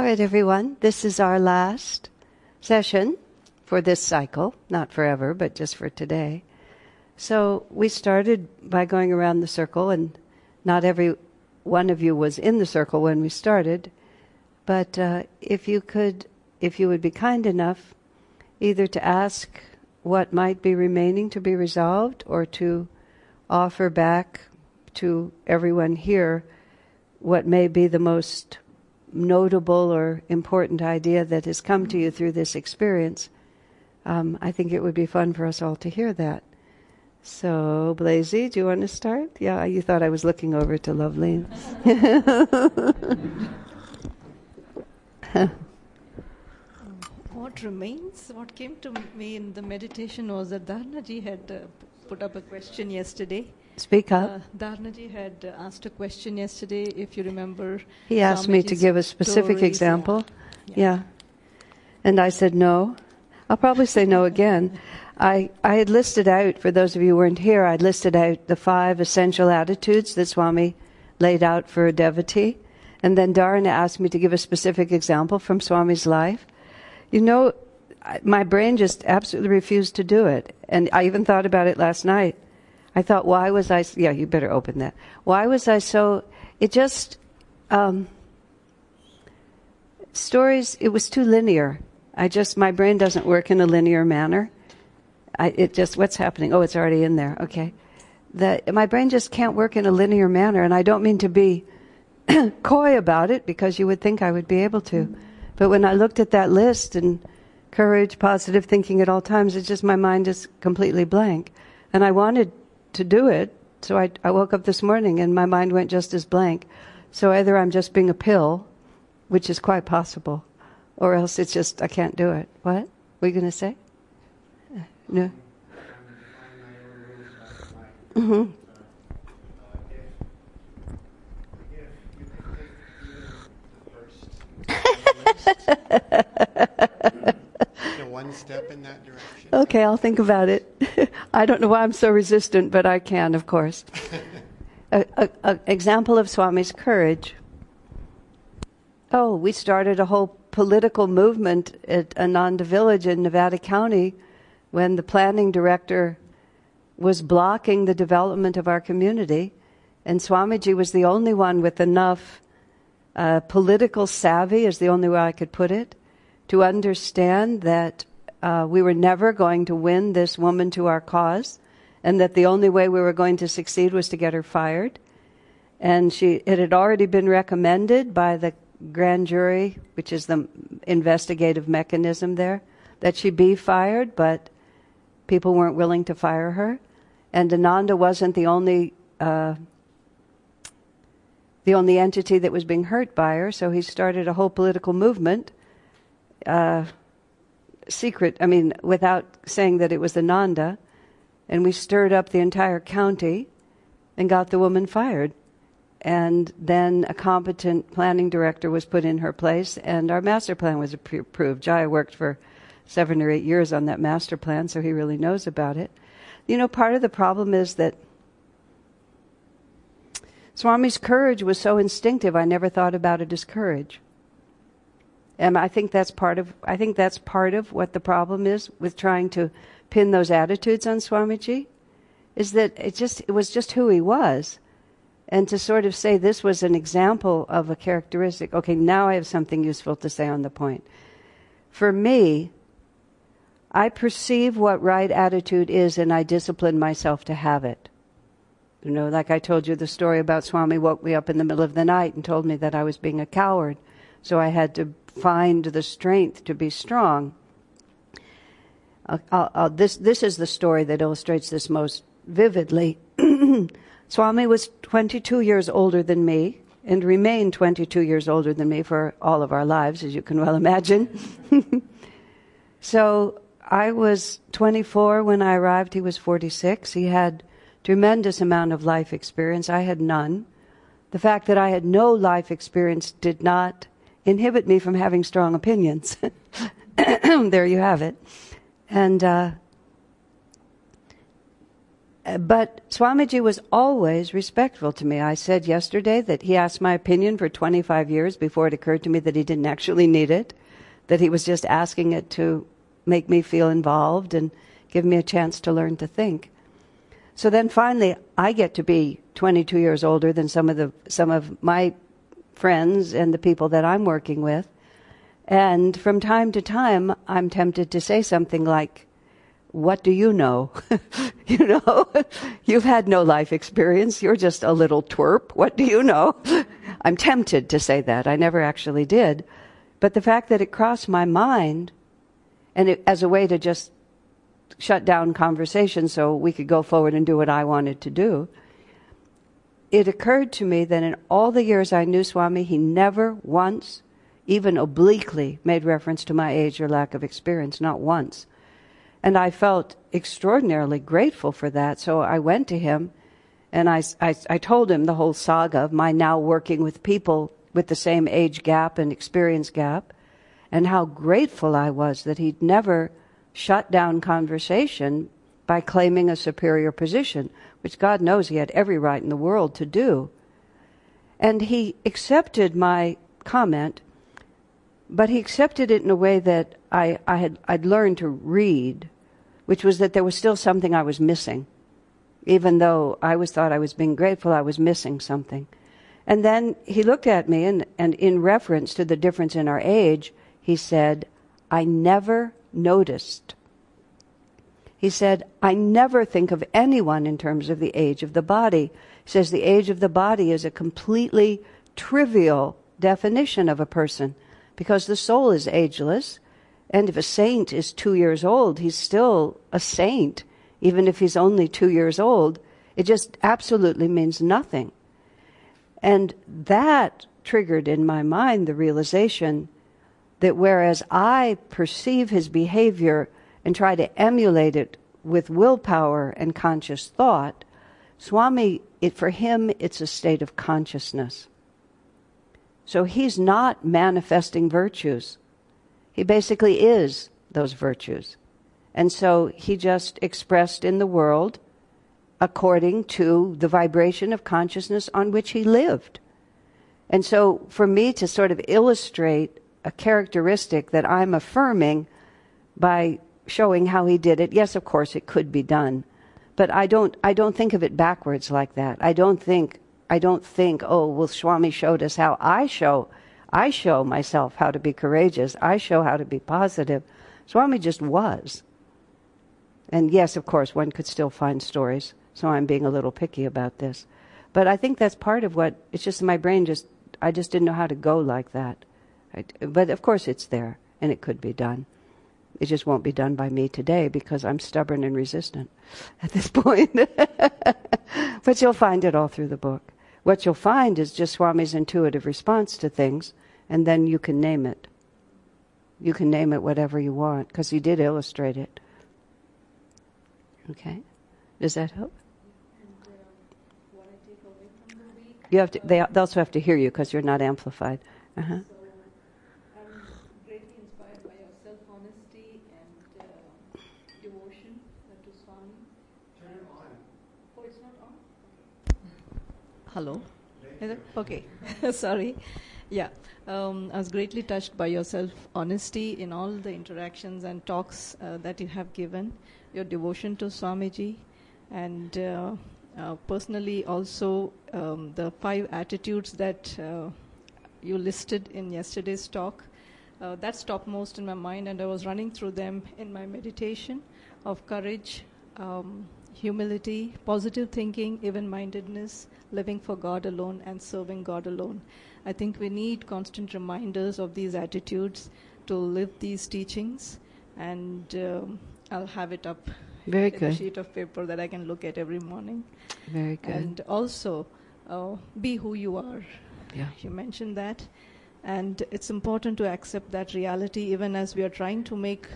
All right, everyone. This is our last session for this cycle, not forever, but just for today. So we started by going around the circle, and not every one of you was in the circle when we started. But uh, if you could, if you would be kind enough, either to ask what might be remaining to be resolved or to offer back to everyone here what may be the most notable or important idea that has come to you through this experience, um, I think it would be fun for us all to hear that. So, Blazy, do you want to start? Yeah, you thought I was looking over to Lovely. what remains, what came to me in the meditation was that Dharnaji had uh, put up a question yesterday Speak up. Uh, Dharnaji had asked a question yesterday, if you remember. He asked me to give a specific stories, example. Yeah. Yeah. yeah. And I said no. I'll probably say no again. I, I had listed out, for those of you who weren't here, I'd listed out the five essential attitudes that Swami laid out for a devotee. And then Dharna asked me to give a specific example from Swami's life. You know, my brain just absolutely refused to do it. And I even thought about it last night. I thought, why was I? Yeah, you better open that. Why was I so? It just um, stories. It was too linear. I just my brain doesn't work in a linear manner. I, it just what's happening? Oh, it's already in there. Okay, that my brain just can't work in a linear manner, and I don't mean to be coy about it because you would think I would be able to. But when I looked at that list and courage, positive thinking at all times, it's just my mind is completely blank. And I wanted to do it. So I, I woke up this morning and my mind went just as blank. So either I'm just being a pill, which is quite possible, or else it's just I can't do it. What? Were you going to say? No. Mm-hmm. one step in that direction. Okay, I'll think about it. I don't know why I'm so resistant, but I can, of course. An example of Swami's courage. Oh, we started a whole political movement at Ananda Village in Nevada County when the planning director was blocking the development of our community. And Swamiji was the only one with enough uh, political savvy, is the only way I could put it, to understand that uh, we were never going to win this woman to our cause, and that the only way we were going to succeed was to get her fired. And she, it had already been recommended by the grand jury, which is the investigative mechanism there, that she be fired, but people weren't willing to fire her. And Ananda wasn't the only uh, the only entity that was being hurt by her, so he started a whole political movement. Uh, secret, I mean, without saying that it was Ananda, and we stirred up the entire county and got the woman fired. And then a competent planning director was put in her place, and our master plan was approved. Jaya worked for seven or eight years on that master plan, so he really knows about it. You know, part of the problem is that Swami's courage was so instinctive, I never thought about it as courage. And I think that's part of I think that's part of what the problem is with trying to pin those attitudes on Swamiji, is that it just it was just who he was. And to sort of say this was an example of a characteristic, okay, now I have something useful to say on the point. For me, I perceive what right attitude is and I discipline myself to have it. You know, like I told you the story about Swami woke me up in the middle of the night and told me that I was being a coward. So I had to find the strength to be strong. I'll, I'll, this, this is the story that illustrates this most vividly. Swami was 22 years older than me and remained 22 years older than me for all of our lives, as you can well imagine. so I was 24 when I arrived. He was 46. He had tremendous amount of life experience. I had none. The fact that I had no life experience did not inhibit me from having strong opinions. there you have it. And uh, But Swamiji was always respectful to me. I said yesterday that he asked my opinion for 25 years before it occurred to me that he didn't actually need it, that he was just asking it to make me feel involved and give me a chance to learn to think. So then finally, I get to be 22 years older than some of the some of my friends and the people that I'm working with. And from time to time, I'm tempted to say something like, What do you know? you know, you've had no life experience. You're just a little twerp. What do you know? I'm tempted to say that. I never actually did. But the fact that it crossed my mind, and it, as a way to just shut down conversation so we could go forward and do what I wanted to do, it occurred to me that in all the years I knew Swami, he never once, even obliquely, made reference to my age or lack of experience, not once. And I felt extraordinarily grateful for that. So I went to him and I, I, I told him the whole saga of my now working with people with the same age gap and experience gap, and how grateful I was that he'd never shut down conversation by claiming a superior position, which God knows he had every right in the world to do. And he accepted my comment, but he accepted it in a way that I, I had I'd learned to read, which was that there was still something I was missing. Even though I was thought I was being grateful, I was missing something. And then he looked at me and, and in reference to the difference in our age, he said, I never noticed. He said, I never think of anyone in terms of the age of the body. He says the age of the body is a completely trivial definition of a person because the soul is ageless. And if a saint is two years old, he's still a saint, even if he's only two years old. It just absolutely means nothing. And that triggered in my mind the realization that whereas I perceive his behavior and try to emulate it with willpower and conscious thought, Swami, it, for him, it's a state of consciousness. So he's not manifesting virtues. He basically is those virtues. And so he just expressed in the world according to the vibration of consciousness on which he lived. And so for me to sort of illustrate a characteristic that I'm affirming by showing how he did it, yes, of course, it could be done. But I don't, I don't think of it backwards like that. I don't think, I don't think, oh, well, Swami showed us how I show, I show myself how to be courageous. I show how to be positive. Swami just was. And yes, of course, one could still find stories. So I'm being a little picky about this. But I think that's part of what, it's just my brain just, I just didn't know how to go like that. I, but of course it's there and it could be done. It just won't be done by me today because I'm stubborn and resistant at this point. but you'll find it all through the book. What you'll find is just Swami's intuitive response to things, and then you can name it. You can name it whatever you want because he did illustrate it. Okay? Does that help? You have to. They, also have to hear you because you're not amplified. Uh-huh. I'm greatly inspired by your self honesty and uh, devotion to Swami. Turn it on. Oh, it's not on? Hello? Okay. Sorry. Yeah. Um, I was greatly touched by your self honesty in all the interactions and talks uh, that you have given, your devotion to Swamiji, and uh, uh, personally also um, the five attitudes that uh, you listed in yesterday's talk. Uh, that's topmost in my mind, and I was running through them in my meditation of courage, um, humility, positive thinking, even mindedness, living for God alone, and serving God alone. I think we need constant reminders of these attitudes to live these teachings, and um, I'll have it up Very good. sheet of paper that I can look at every morning. Very good. And also, uh, be who you are. yeah. You mentioned that. And it's important to accept that reality even as we are trying to make,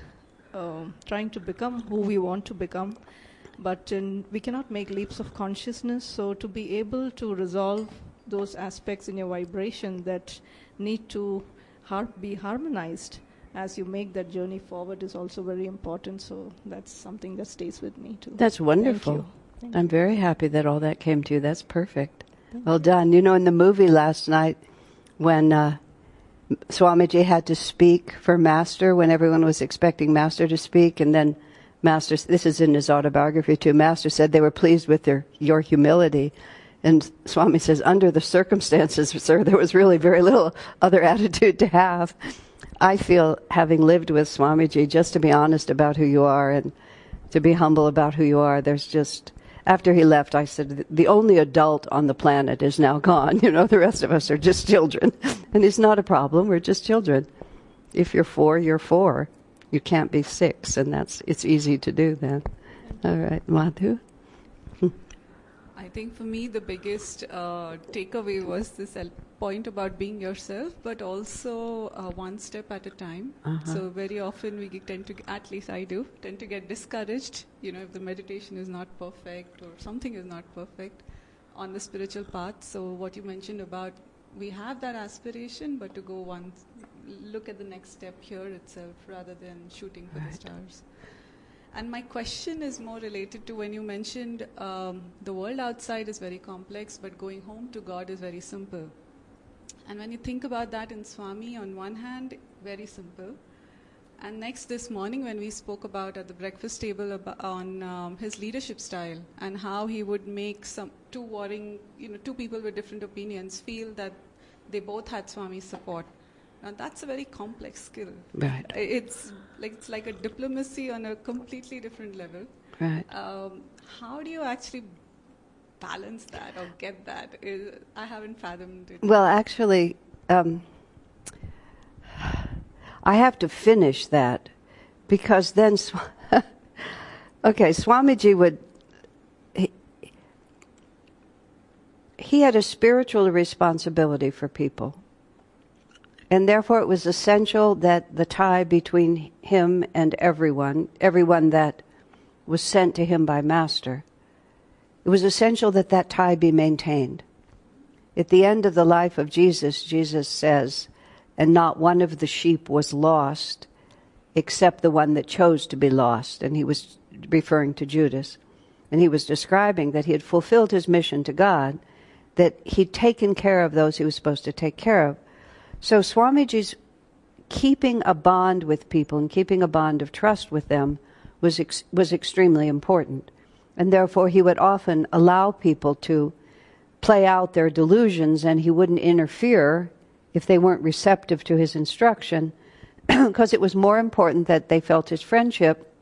um trying to become who we want to become. But in, we cannot make leaps of consciousness. So to be able to resolve those aspects in your vibration that need to har- be harmonized as you make that journey forward is also very important. So that's something that stays with me too. That's wonderful. Thank you. Thank I'm very happy that all that came to you. That's perfect. Well done. You know, in the movie last night, when uh, Swamiji had to speak for Master, when everyone was expecting Master to speak, and then Master, this is in his autobiography too, Master said they were pleased with their, your humility. And Swami says, under the circumstances, sir, there was really very little other attitude to have. I feel, having lived with Swamiji, just to be honest about who you are and to be humble about who you are, there's just, after he left, I said, the only adult on the planet is now gone. You know, the rest of us are just children. And it's not a problem. We're just children. If you're four, you're four. You can't be six, and that's, it's easy to do then. All right, Madhu? I think for me, the biggest uh, takeaway was this point about being yourself, but also uh, one step at a time. Uh-huh. So, very often we tend to, at least I do, tend to get discouraged, you know, if the meditation is not perfect or something is not perfect on the spiritual path. So, what you mentioned about we have that aspiration, but to go one, look at the next step here itself rather than shooting for Right. the stars. And my question is more related to when you mentioned um, the world outside is very complex, but going home to God is very simple. And when you think about that in Swami, on one hand, very simple. And next, this morning, when we spoke about at the breakfast table about, on um, his leadership style and how he would make some two warring, you know, two people with different opinions feel that they both had Swami's support. Now, that's a very complex skill. Right, It's like it's like a diplomacy on a completely different level. right. Um, how do you actually balance that or get that? I haven't fathomed it. Well, actually, um, I have to finish that because then, okay, Swamiji would. He, he had a spiritual responsibility for people. And therefore, it was essential that the tie between him and everyone, everyone that was sent to him by Master, it was essential that that tie be maintained. At the end of the life of Jesus, Jesus says, and not one of the sheep was lost except the one that chose to be lost. And he was referring to Judas. And he was describing that he had fulfilled his mission to God, that he'd taken care of those he was supposed to take care of. So Swamiji's keeping a bond with people and keeping a bond of trust with them was ex- was extremely important. And therefore he would often allow people to play out their delusions and he wouldn't interfere if they weren't receptive to his instruction because it was more important that they felt his friendship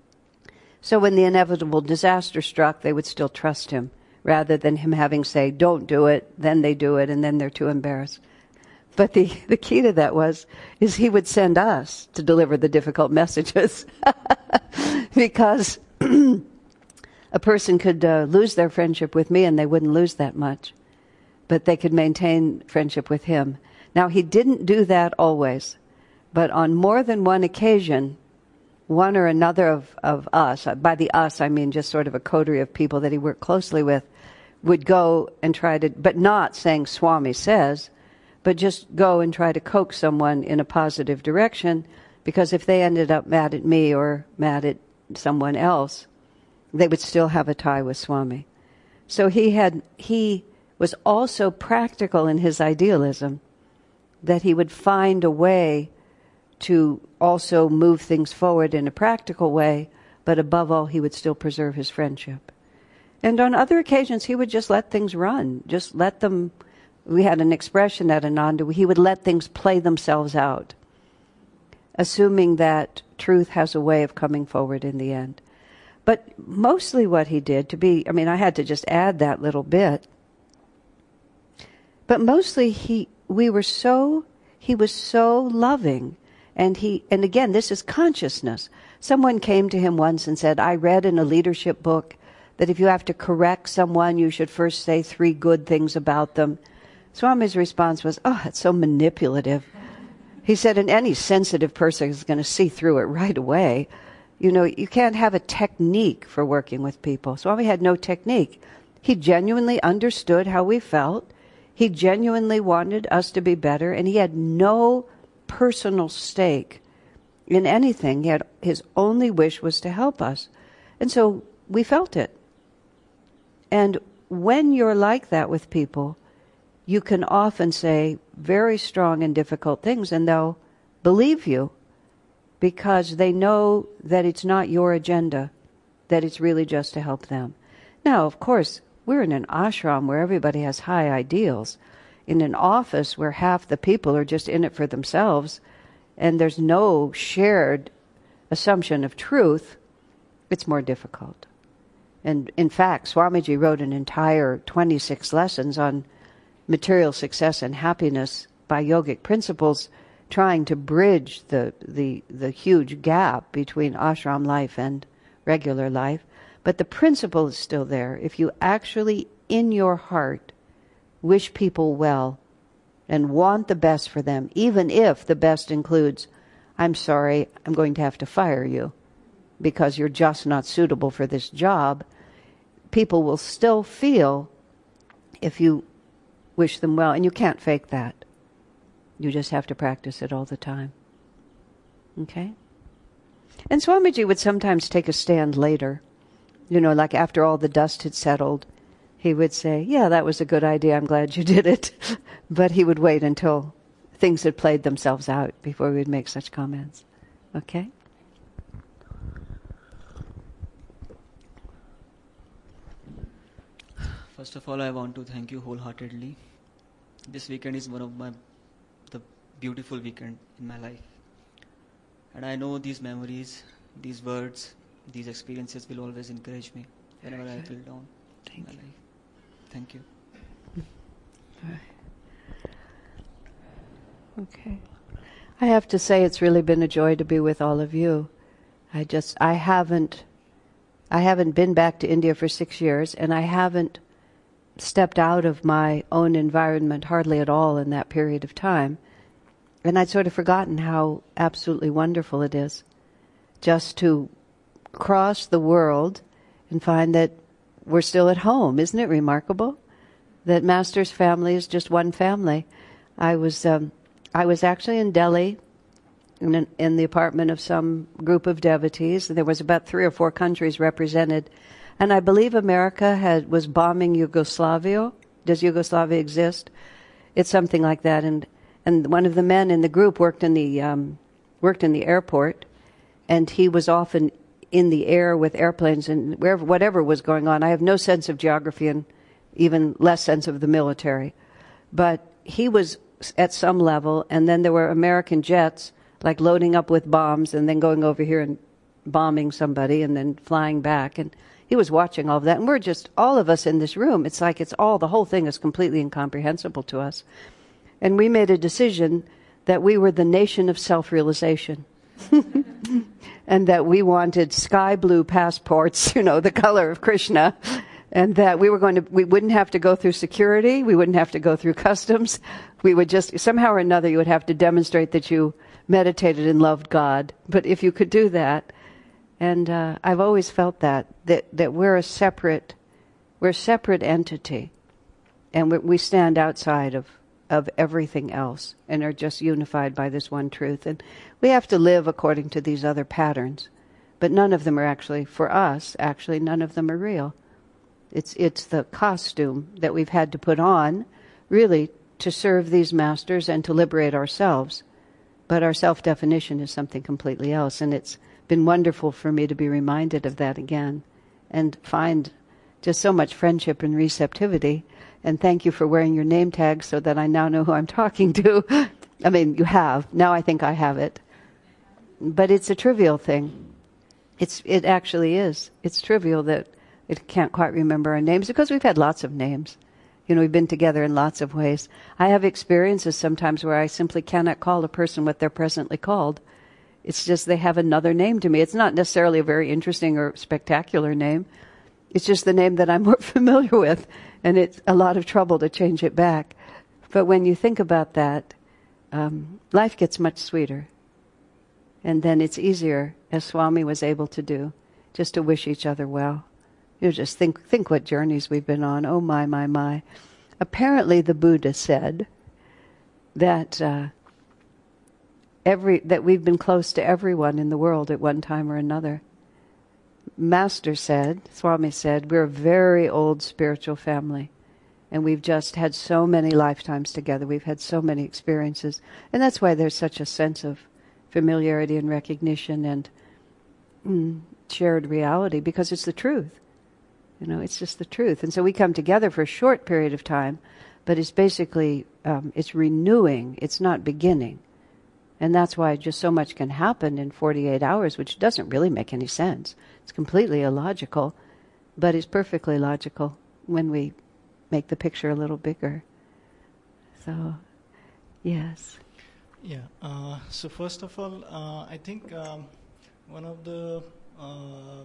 so when the inevitable disaster struck they would still trust him rather than him having say don't do it then they do it and then they're too embarrassed but the, the key to that was is he would send us to deliver the difficult messages. Because a person could uh, lose their friendship with me and they wouldn't lose that much. But they could maintain friendship with him. Now he didn't do that always. But on more than one occasion one or another of, of us by the us i mean just sort of a coterie of people that he worked closely with would go and try to but not saying swami says but just go and try to coax someone in a positive direction because if they ended up mad at me or mad at someone else they would still have a tie with swami. So he had he was also practical in his idealism that he would find a way to also move things forward in a practical way but above all he would still preserve his friendship. And on other occasions he would just let things run just let them we had an expression at Ananda, he would let things play themselves out, assuming that truth has a way of coming forward in the end. But mostly what he did to be, I mean, I had to just add that little bit. But mostly he, we were so, he was so loving. And he, and again, this is consciousness. Someone came to him once and said, I read in a leadership book that if you have to correct someone, you should first say three good things about them. Swami's response was, Oh, it's so manipulative. He said, and any sensitive person is going to see through it right away. You know, you can't have a technique for working with people. Swami had no technique. He genuinely understood how we felt. He genuinely wanted us to be better, and he had no personal stake in anything. He had, his only wish was to help us. And so we felt it. And when you're like that with people, you can often say very strong and difficult things, and they'll believe you because they know that it's not your agenda, that it's really just to help them. Now, of course, we're in an ashram where everybody has high ideals. In an office where half the people are just in it for themselves and there's no shared assumption of truth, it's more difficult. And in fact, Swamiji wrote an entire 26 lessons on material success and happiness by yogic principles, trying to bridge the, the, the huge gap between ashram life and regular life. But the principle is still there. If you actually, in your heart, wish people well and want the best for them, even if the best includes, I'm sorry, I'm going to have to fire you because you're just not suitable for this job, people will still feel if you wish them well. And you can't fake that. You just have to practice it all the time. Okay? And Swamiji would sometimes take a stand later. You know, like after all the dust had settled, he would say, Yeah, that was a good idea. I'm glad you did it. but he would wait until things had played themselves out before he would make such comments. Okay? First of all, I want to thank you wholeheartedly. This weekend is one of my the beautiful weekend in my life, and I know these memories, these words, these experiences will always encourage me whenever I feel down Thank in my you. life. Thank you. Okay. I have to say it's really been a joy to be with all of you. I just I haven't I haven't been back to India for 6 years and I haven't stepped out of my own environment hardly at all in that period of time. And I'd sort of forgotten how absolutely wonderful it is just to cross the world and find that we're still at home. Isn't it remarkable? That Master's family is just one family. I was um, I was actually in Delhi in, an, in the apartment of some group of devotees. And there was about three or four countries represented, and I believe America had was bombing Yugoslavia. Does Yugoslavia exist? It's something like that. And and one of the men in the group worked in the um, worked in the airport, and he was often in the air with airplanes and wherever whatever was going on. I have no sense of geography and even less sense of the military, but he was at some level, and then there were American jets like loading up with bombs and then going over here and bombing somebody and then flying back and he was watching all of that. And we're just all of us in this room it's like it's all the whole thing is completely incomprehensible to us. And we made a decision that we were the nation of self-realization. And that we wanted sky blue passports you know the color of krishna. And that we were going to we wouldn't have to go through security. We wouldn't have to go through customs. We would just somehow or another you would have to demonstrate that you meditated and loved god. But if you could do that and uh, i've always felt that that that we're a separate we're a separate entity. And we, we stand outside of of everything else and are just unified by this one truth. And we have to live according to these other patterns. But none of them are actually for us actually none of them are real. It's it's the costume that we've had to put on, really, to serve these masters and to liberate ourselves. But our self definition is something completely else, and it's been wonderful for me to be reminded of that again, and find just so much friendship and receptivity. And thank you for wearing your name tag so that I now know who I'm talking to. I mean, you have now. I think I have it, but it's a trivial thing. It's it actually is. It's trivial that it can't quite remember our names because we've had lots of names. You know, we've been together in lots of ways. I have experiences sometimes where I simply cannot call a person what they're presently called. It's just they have another name to me. It's not necessarily a very interesting or spectacular name. It's just the name that I'm more familiar with, and it's a lot of trouble to change it back. But when you think about that, um, life gets much sweeter. And then it's easier, as Swami was able to do, just to wish each other well. You know, just think think what journeys we've been on. Oh my my my. Apparently, the Buddha said that uh, every that we've been close to everyone in the world at one time or another. Master said, Swami said, we're a very old spiritual family. And we've just had so many lifetimes together. We've had so many experiences. And that's why there's such a sense of familiarity and recognition and mm, shared reality because it's the truth. You know, it's just the truth. And so we come together for a short period of time, but it's basically, um, it's renewing, it's not beginning. And that's why just so much can happen in 48 hours, which doesn't really make any sense. It's completely illogical, but it's perfectly logical when we make the picture a little bigger. So, yes. Yeah. Uh, so first of all, uh, I think um, one of the, uh,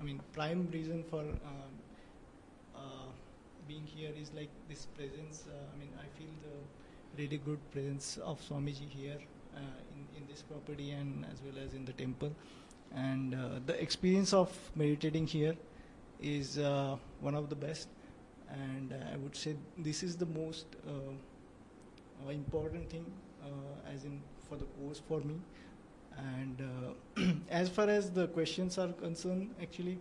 I mean, prime reason for um, uh, being here is like this presence. Uh, I mean, I feel the really good presence of Swamiji here in, in this property and as well as in the temple. And uh, the experience of meditating here is uh, one of the best. And uh, I would say this is the most uh, important thing, uh, as in for the course for me. And uh, as far as the questions are concerned, actually,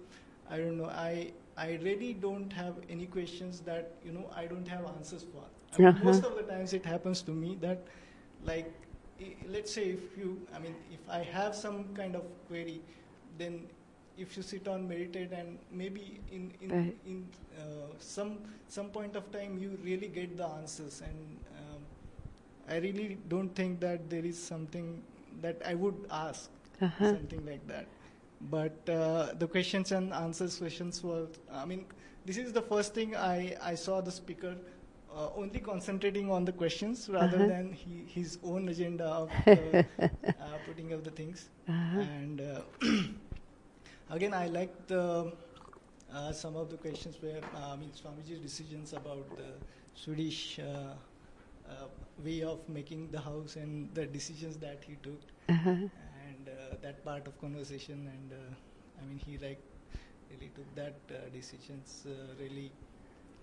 I don't know. I I really don't have any questions that you know I don't have answers for. I mean, Uh-huh. Most of the times it happens to me that, like, let's say if you, I mean, if I have some kind of query, then if you sit on meditate and maybe in in, Right. in uh, some some point of time you really get the answers and um, I really don't think that there is something that I would ask Uh-huh. something like that. But uh, the questions and answers questions were, I mean, this is the first thing I, I saw the speaker uh, only concentrating on the questions rather Uh-huh. than he, his own agenda of uh, uh, putting up the things. Uh-huh. And uh, again, I like the uh, some of the questions where I mean Swamiji's decisions about the Swedish uh, uh, way of making the house and the decisions that he took Uh-huh. and uh, that part of conversation and uh, I mean he like really took that uh, decisions uh, really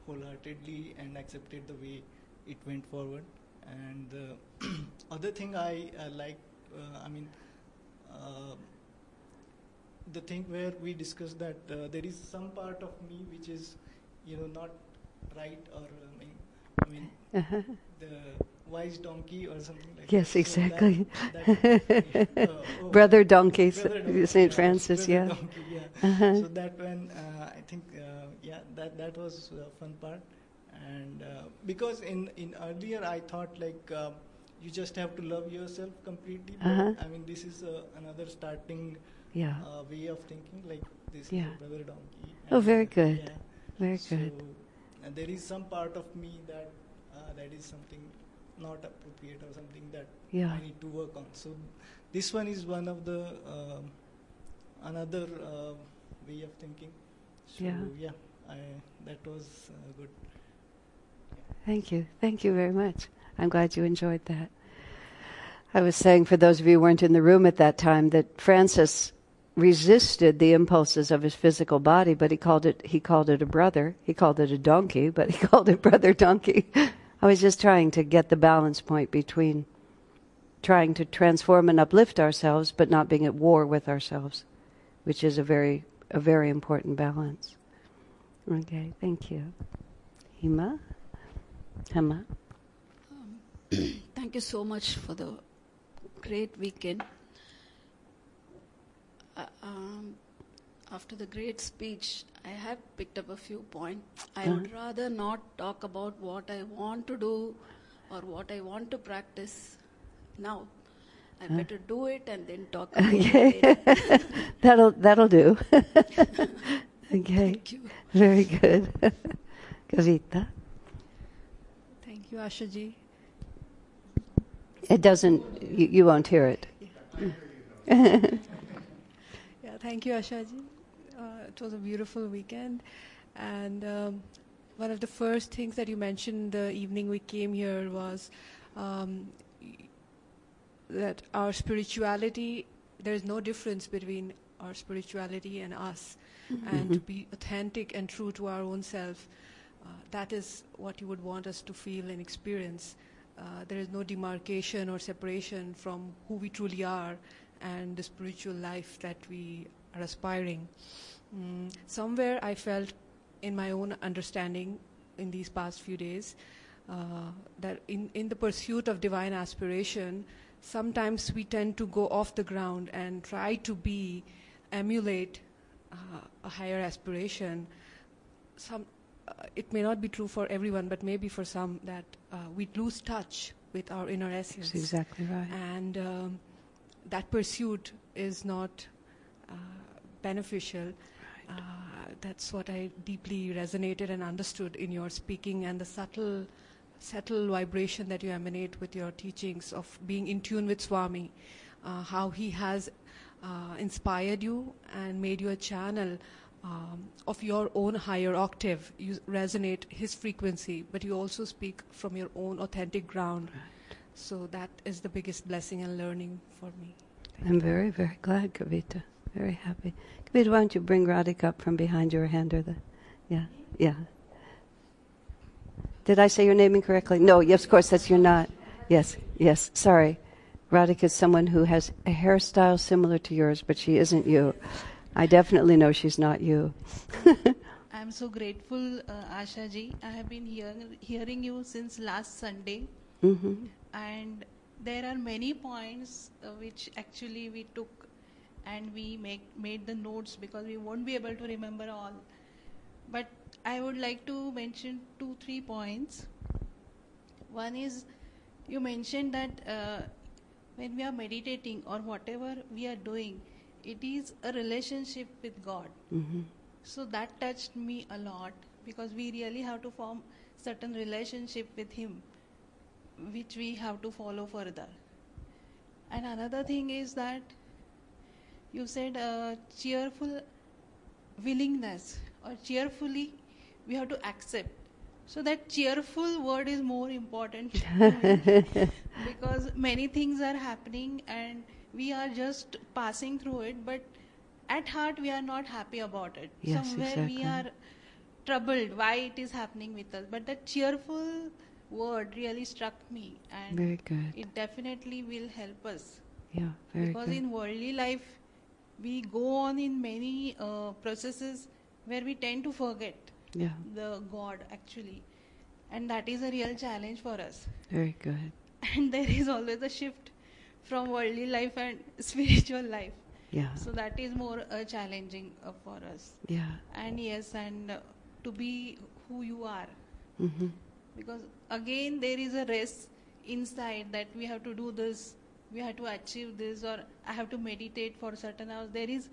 wholeheartedly and accepted the way it went forward and the other thing I uh, like uh, I mean uh, the thing where we discussed that uh, there is some part of me which is you know not right or I mean, I mean Uh-huh. the wise donkey or something like Yes, that. So that- exactly. that, uh, oh, Brother Donkey, St. yeah, Francis, yeah. donkey, yeah. Uh-huh. So that when uh, I think uh, yeah that that was a fun part, and uh, because in in earlier I thought like um, you just have to love yourself completely. But, Uh-huh. I mean this is uh, another starting Yeah. uh, way of thinking like this Yeah. brother donkey. Oh, very uh, good. Yeah. Very So, good. and there is some part of me that uh, that is something not appropriate or something that Yeah. I need to work on. So this one is one of the um another uh, way of thinking. So Yeah. yeah, I, that was uh, good. Thank you. Thank you very much. I'm glad you enjoyed that. I was saying for those of you who weren't in the room at that time that Francis resisted the impulses of his physical body, but he called it he called it a brother. He called it a donkey, but he called it brother donkey. I was just trying to get the balance point between trying to transform and uplift ourselves but not being at war with ourselves, which is a very a very important balance. Okay, thank you. Hima? Hema? Thank you so much for the great weekend. Uh, um, after the great speech, I have picked up a few points. I hmm. would rather not talk about what I want to do or what I want to practice now. I better do it and then talk about Okay. it later. That'll that'll do. okay. Thank you. Very good. Kavita. Thank you, Ashaji. It doesn't you, you won't hear it. Yeah, thank you, Ashaji. Uh, it was a beautiful weekend, and um, one of the first things that you mentioned the evening we came here was um, that our spirituality. There is no difference between our spirituality and us, and to be authentic and true to our own self. Uh, that is what you would want us to feel and experience. Uh, there is no demarcation or separation from who we truly are and the spiritual life that we are aspiring. Mm, somewhere I felt in my own understanding in these past few days uh, that in, in the pursuit of divine aspiration, sometimes we tend to go off the ground and try to be, emulate uh, a higher aspiration. Some, uh, it may not be true for everyone, but maybe for some that uh, we lose touch with our inner essence. That's exactly right. And um, that pursuit is not beneficial. Uh, that's what I deeply resonated and understood in your speaking and the subtle, subtle vibration that you emanate with your teachings of being in tune with Swami, uh, how he has uh, inspired you and made you a channel um, of your own higher octave. You resonate his frequency, but you also speak from your own authentic ground. So that is the biggest blessing and learning for me. I'm very, very glad, Kavita. Very happy. Kavita, why don't you bring Radhika up from behind your hand or the, yeah, yeah. Did I say your name incorrectly? No, yes, of course, that's you're not. Yes, yes, sorry. Radhika is someone who has a hairstyle similar to yours, but she isn't you. I definitely know she's not you. I'm so grateful, uh, Asha ji. I have been hearing, hearing you since last Sunday, hmm and there are many points uh, which actually we took and we make, made the notes because we won't be able to remember all. But I would like to mention two, three points. One is you mentioned that uh, when we are meditating or whatever we are doing, it is a relationship with God. hmm So that touched me a lot because we really have to form certain relationship with Him, which we have to follow further. And another thing is that you said uh, cheerful willingness or cheerfully we have to accept. So that cheerful word is more important because many things are happening and we are just passing through it, but at heart we are not happy about it. Yes, Somewhere we are troubled why it is happening with us. But that cheerful word really struck me and Very good. it definitely will help us. Yeah, very because good. in worldly life we go on in many uh, processes where we tend to forget Yeah, the God actually. And that is a real challenge for us. very good. And there is always a shift from worldly life and spiritual life. Yeah, So that is more uh, challenging uh, for us. yeah. And yes, and uh, to be who you are. hmm Because again, there is a race inside that we have to do this, we have to achieve this, or I have to meditate for certain hours. There is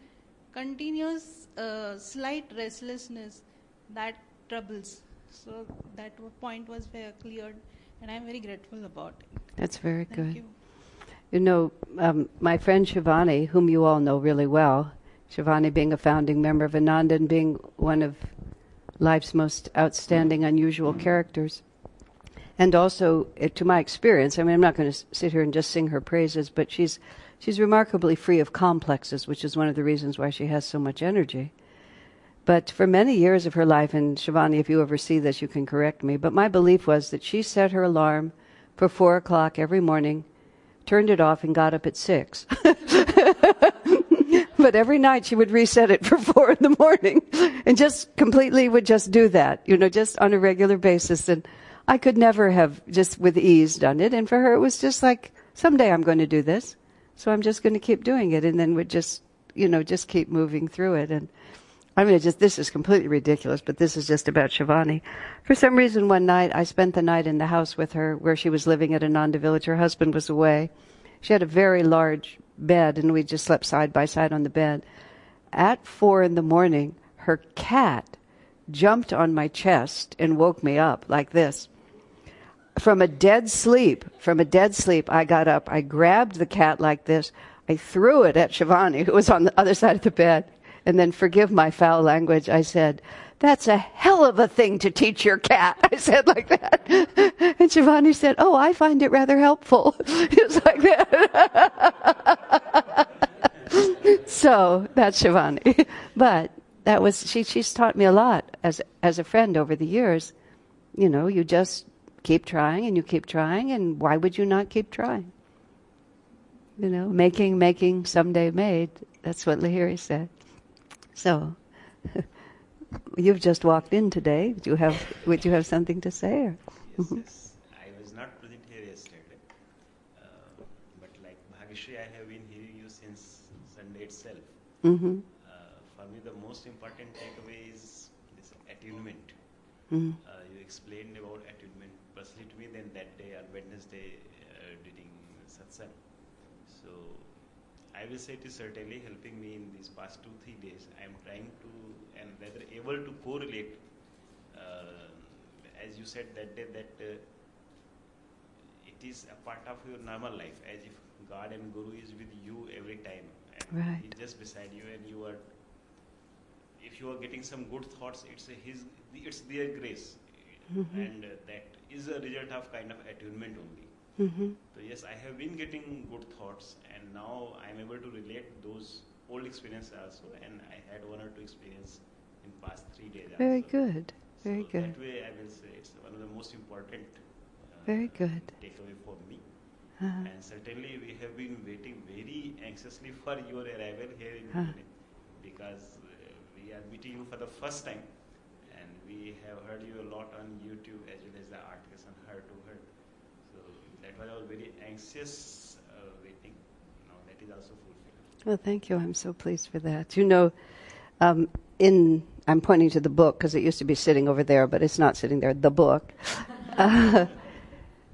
continuous uh, slight restlessness that troubles. So that point was very cleared, and I'm very grateful about it. That's very Thank good. you. You know, um, my friend Shivani, whom you all know really well, Shivani being a founding member of Ananda and being one of life's most outstanding, unusual characters. And also, uh, to my experience, I mean, I'm not going to sit here and just sing her praises, but she's she's remarkably free of complexes, which is one of the reasons why she has so much energy. But for many years of her life, and Shivani, if you ever see this, you can correct me, but my belief was that she set her alarm for four o'clock every morning, turned it off, and got up at six. but every night she would reset it for four in the morning and just completely would just do that, you know, just on a regular basis. And I could never have just with ease done it. And for her, it was just like, someday I'm going to do this. So I'm just going to keep doing it. And then would just, you know, just keep moving through it. And I mean, just, this is completely ridiculous, but this is just about Shivani. For some reason, one night, I spent the night in the house with her where she was living at Ananda Village. Her husband was away. She had a very large bed, and we just slept side by side on the bed. At four in the morning, her cat jumped on my chest and woke me up like this. From a dead sleep, from a dead sleep, I got up. I grabbed the cat like this. I threw it at Shivani, who was on the other side of the bed. And then, forgive my foul language, I said, That's a hell of a thing to teach your cat. I said like that. And Shivani said, Oh, I find it rather helpful. It was like that. so that's Shivani. But that was, she, she's taught me a lot as, as a friend over the years. You know, you just keep trying and you keep trying, and why would you not keep trying? You know, making, making, someday made. That's what Lahiri said. So, you've just walked in today. Would you have Would you have something to say? Or? Yes, yes. I was not present here yesterday, uh, but like Bhagishri, I have been hearing you since Sunday itself. Mm-hmm. Uh, for me, the most important takeaway is this attunement. Mm-hmm. Uh, you explained about attunement personally to me then that day on Wednesday uh, during satsang. So I will say it is certainly helping me in these past two three days. I am trying to and rather able to correlate. Uh, as you said that day that uh, it is a part of your normal life as if God and Guru is with you every time and Right. He's just beside you and you are if you are getting some good thoughts it's a his it's their grace Mhm. and uh, that is a result of kind of attunement only Mm-hmm. so yes i have been getting good thoughts and now i'm able to relate those old experiences also and i had one or two experiences in past three days Very also. good. Very so good. that way i will say it's one of the most important uh, Very good. takeaway for me Uh-huh. and certainly we have been waiting very anxiously for your arrival here in Huh. Pune because uh, we are meeting you for the first time and we have heard you a lot on YouTube as well as the articles on Heart to Heart. That was our very anxious uh, waiting. Now that is also fulfilled. Well, thank you. I'm so pleased for that. You know, um, in I'm pointing to the book because it used to be sitting over there, but it's not sitting there. The book. Uh,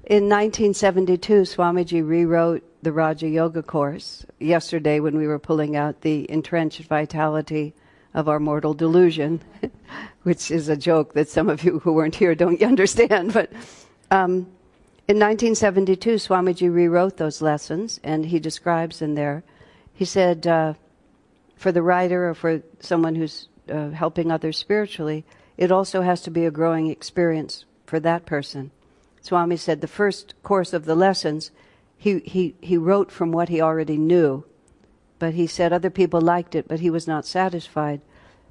in 1972, Swamiji rewrote the Raja Yoga course. Yesterday, when we were pulling out the entrenched vitality of our mortal delusion, which is a joke that some of you who weren't here don't understand, but. Um, in 1972, Swamiji rewrote those lessons, and he describes in there, he said, uh, for the writer or for someone who's uh, helping others spiritually, it also has to be a growing experience for that person. Swami said the first course of the lessons, he, he, he wrote from what he already knew, but he said other people liked it, but he was not satisfied.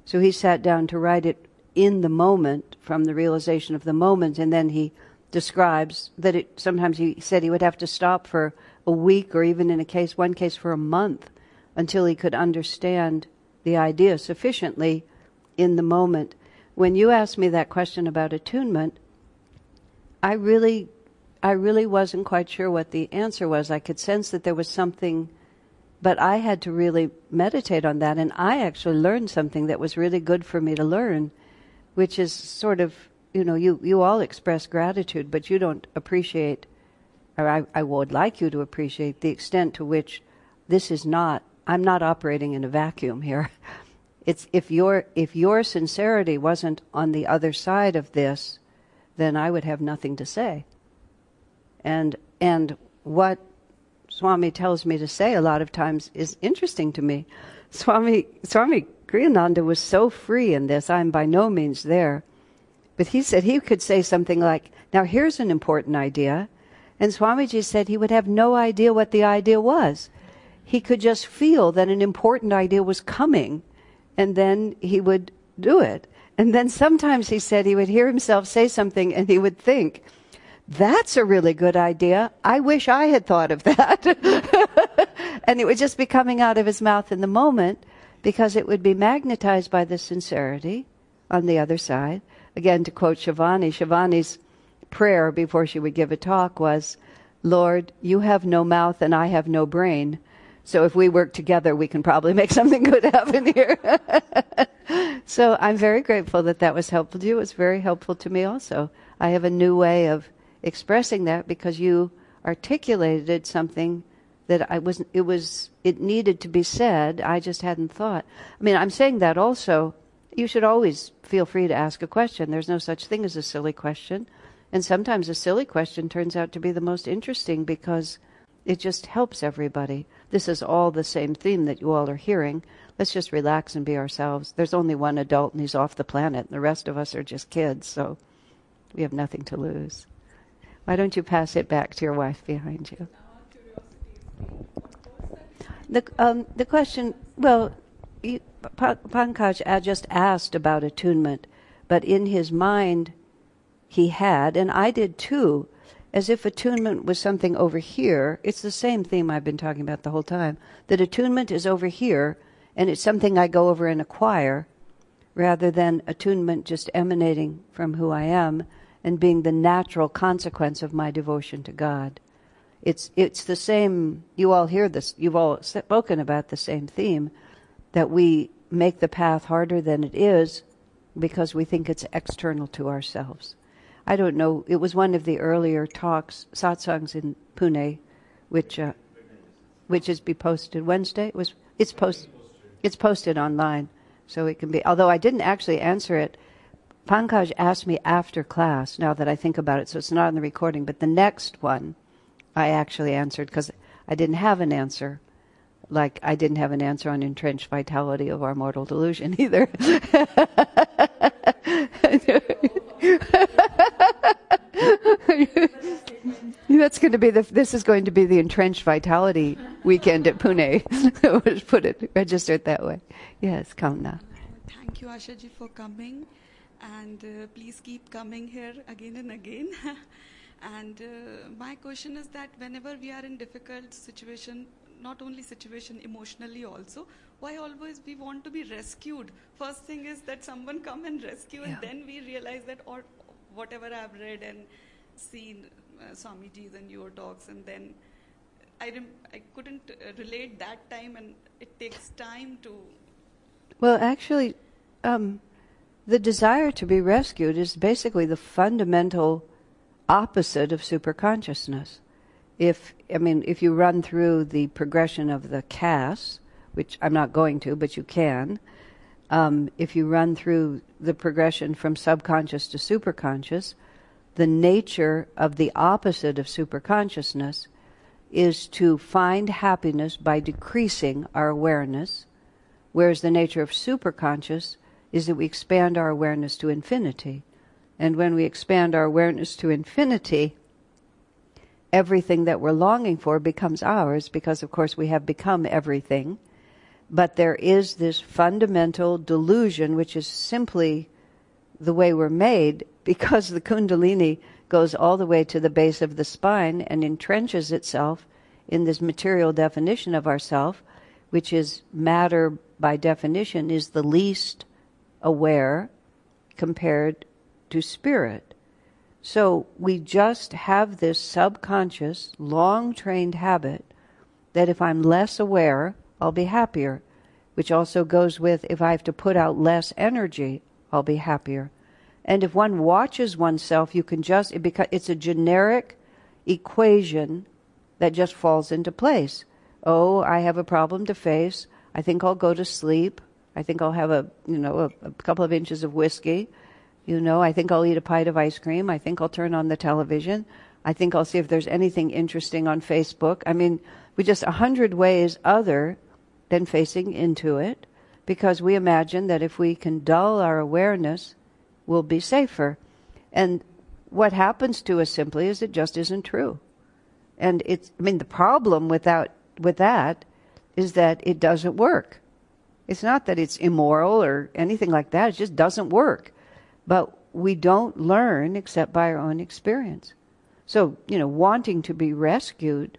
So he sat down to write it in the moment, from the realization of the moment, and then he describes that it sometimes he said he would have to stop for a week or even in a case one case for a month until he could understand the idea sufficiently in the moment. When you asked me that question about attunement i really i really wasn't quite sure what the answer was. I could sense that there was something but i had to really meditate on that. And i actually learned something that was really good for me to learn which is sort of you know, you, you all express gratitude, but you don't appreciate, or I, I would like you to appreciate the extent to which this is not, I'm not operating in a vacuum here. It's, if your, if your sincerity wasn't on the other side of this, then I would have nothing to say. And, and what Swami tells me to say a lot of times is interesting to me. Swami, Swami Kriyananda was so free in this, I'm by no means there. But he said he could say something like, Now here's an important idea. And Swamiji said he would have no idea what the idea was. He could just feel that an important idea was coming, and then he would do it. And then sometimes he said he would hear himself say something and he would think, That's a really good idea. I wish I had thought of that. and it would just be coming out of his mouth in the moment because it would be magnetized by the sincerity on the other side again to quote Shivani, Shivani's prayer before she would give a talk was, Lord, you have no mouth and I have no brain. So if we work together, we can probably make something good happen here. so I'm very grateful that that was helpful to you. It was very helpful to me also. I have a new way of expressing that because you articulated something that I was, it was, it needed to be said. I just hadn't thought. I mean, I'm saying that also you should always feel free to ask a question. There's no such thing as a silly question. And sometimes a silly question turns out to be the most interesting because it just helps everybody. This is all the same theme that you all are hearing. Let's just relax and be ourselves. There's only one adult and he's off the planet, and the rest of us are just kids, so we have nothing to lose. Why don't you pass it back to your wife behind you? The, um, the question, well, Pankaj just asked about attunement, but in his mind, he had, and I did too, as if attunement was something over here. It's the same theme I've been talking about the whole time. That attunement is over here, And it's something I go over and acquire rather than attunement just emanating from who I am and being the natural consequence of my devotion to God. It's, it's the same, you all hear this, you've all spoken about the same theme, that we make the path harder than it is because we think it's external to ourselves. I don't know, it was one of the earlier talks, satsangs in Pune, which, uh, which is be posted Wednesday. It was, it's posted, it's posted online, so it can be, although I didn't actually answer it, Pankaj asked me after class, now that I think about it, so it's not on the recording, but the next one I actually answered because I didn't have an answer. Like I didn't have an answer on entrenched vitality of our mortal delusion either. That's going to be the. This is going to be the entrenched vitality weekend at Pune. Put it register it that way. Yes, Kamna. Thank you, Ashaji, for coming, and uh, please keep coming here again and again. and uh, my question is that whenever we are in difficult situation, not only situation emotionally also, why always we want to be rescued? First thing is that someone come and rescue, Yeah. and then we realize that or whatever I've read and seen uh, Swamiji's and your talks, and then I rem- I couldn't uh, relate that time, and it takes time to Well, actually, um, the desire to be rescued is basically the fundamental opposite of superconsciousness. If I mean, if you run through the progression of the CAS, which I'm not going to, but you can, um, if you run through the progression from subconscious to superconscious, the nature of the opposite of superconsciousness is to find happiness by decreasing our awareness, whereas the nature of superconscious is that we expand our awareness to infinity. And when we expand our awareness to infinity, everything that we're longing for becomes ours because, of course, we have become everything. But there is this fundamental delusion, which is simply the way we're made, because the Kundalini goes all the way to the base of the spine and entrenches itself in this material definition of ourself, which is matter by definition is the least aware compared to spirit. So we just have this subconscious, long trained habit that if I'm less aware, I'll be happier, which also goes with if I have to put out less energy, I'll be happier. And if one watches oneself, you can just, it beca- it's a generic equation that just falls into place. Oh, I have a problem to face. I think I'll go to sleep. I think I'll have a, you know, a, a couple of inches of whiskey. You know, I think I'll eat a pint of ice cream. I think I'll turn on the television. I think I'll see if there's anything interesting on Facebook. I mean, we just a hundred ways other than facing into it because we imagine that if we can dull our awareness, we'll be safer. And what happens to us simply is it just isn't true. And it's, I mean, the problem with that, with that is that it doesn't work. It's not that it's immoral or anything like that. It just doesn't work. But we don't learn except by our own experience. So, you know, wanting to be rescued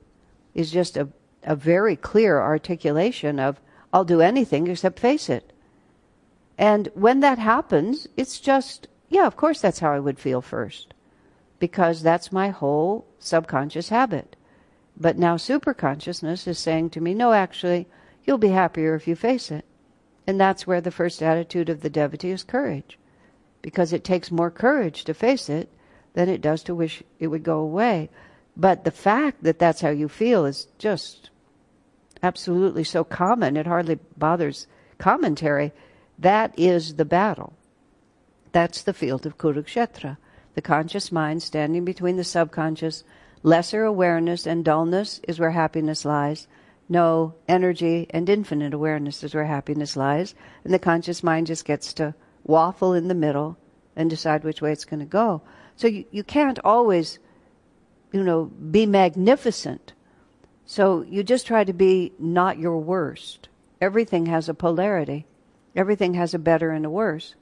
is just a, a very clear articulation of, I'll do anything except face it. And when that happens, it's just, yeah, of course that's how I would feel first. Because that's my whole subconscious habit. But now superconsciousness is saying to me, no, actually, you'll be happier if you face it. And that's where the first attitude of the devotee is courage. Because it takes more courage to face it than it does to wish it would go away. But the fact that that's how you feel is just absolutely so common, it hardly bothers commentary. That is the battle. That's the field of Kurukshetra. The conscious mind standing between the subconscious, lesser awareness and dullness is where happiness lies. No, energy and infinite awareness is where happiness lies. And the conscious mind just gets to waffle in the middle and decide which way it's going to go. So you, you can't always, you know, be magnificent. So you just try to be not your worst. Everything has a polarity. Everything has a better and a worse.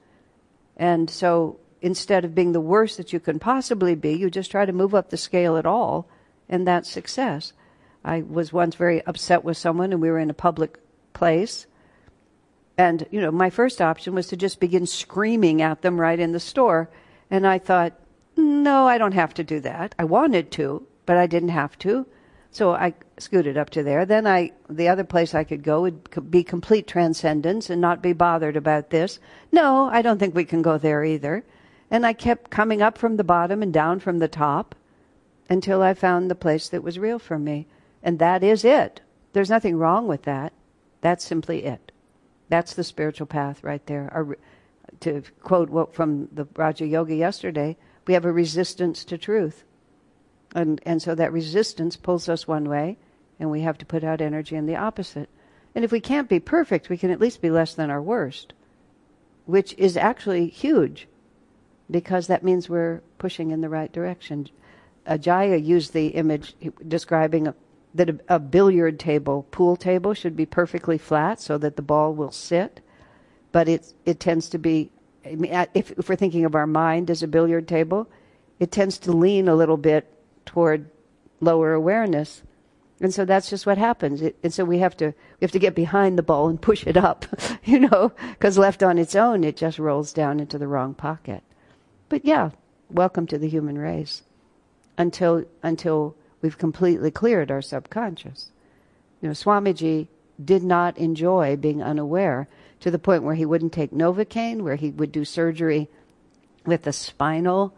And so instead of being the worst that you can possibly be, you just try to move up the scale at all, and that's success. I was once very upset with someone, and we were in a public place, And, you know, my first option was to just begin screaming at them right in the store. And I thought, no, I don't have to do that. I wanted to, but I didn't have to. So I scooted up to there. Then I, the other place I could go would be complete transcendence and not be bothered about this. No, I don't think we can go there either. And I kept coming up from the bottom and down from the top until I found the place that was real for me. And that is it. There's nothing wrong with that. That's simply it. That's the spiritual path right there. Our, to quote what from the Raja Yoga yesterday, we have a resistance to truth. And, and so that resistance pulls us one way, and we have to put out energy in the opposite. And if we can't be perfect, we can at least be less than our worst, which is actually huge because that means we're pushing in the right direction. Ajaya used the image describing a, that a, a billiard table, pool table, should be perfectly flat so that the ball will sit, but it, it tends to be I mean, if, if we're thinking of our mind as a billiard table, it tends to lean a little bit toward lower awareness. And so that's just what happens. It, and so we have to we have to get behind the ball and push it up, you know, because left on its own, it just rolls down into the wrong pocket. But yeah, welcome to the human race. Until until we've completely cleared our subconscious. You know, Swamiji did not enjoy being unaware to the point where he wouldn't take Novocaine, where he would do surgery with a spinal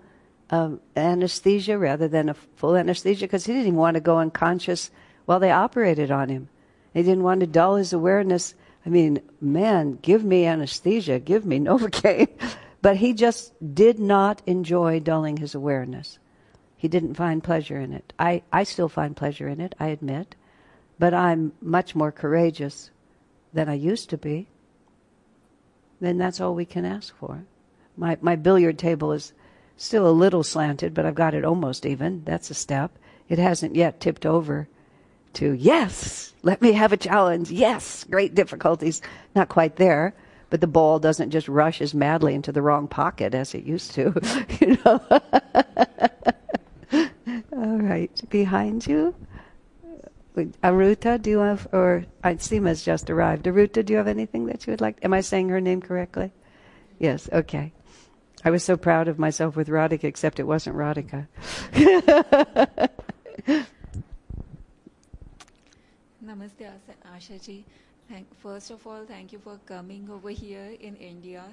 uh, anesthesia rather than a full anesthesia because he didn't even want to go unconscious while they operated on him. He didn't want to dull his awareness. I mean, man, give me anesthesia, give me Novocaine. but he just did not enjoy dulling his awareness. He didn't find pleasure in it. I, I still find pleasure in it, I admit. But I'm much more courageous than I used to be then that's all we can ask for. My, my billiard table is still a little slanted, but I've got it almost even. That's a step. It hasn't yet tipped over to, yes, let me have a challenge. Yes, great difficulties. Not quite there, but the ball doesn't just rush as madly into the wrong pocket as it used to, you know. All right, behind you. Uh, Aruta, do you have, or uh, Seema's just arrived. Aruta, do you have anything that you would like? Am I saying her name correctly? Yes, okay. I was so proud of myself with Radhika, except it wasn't Radhika. Namaste, Ashaji. Thank, first of all, thank you for coming over here in India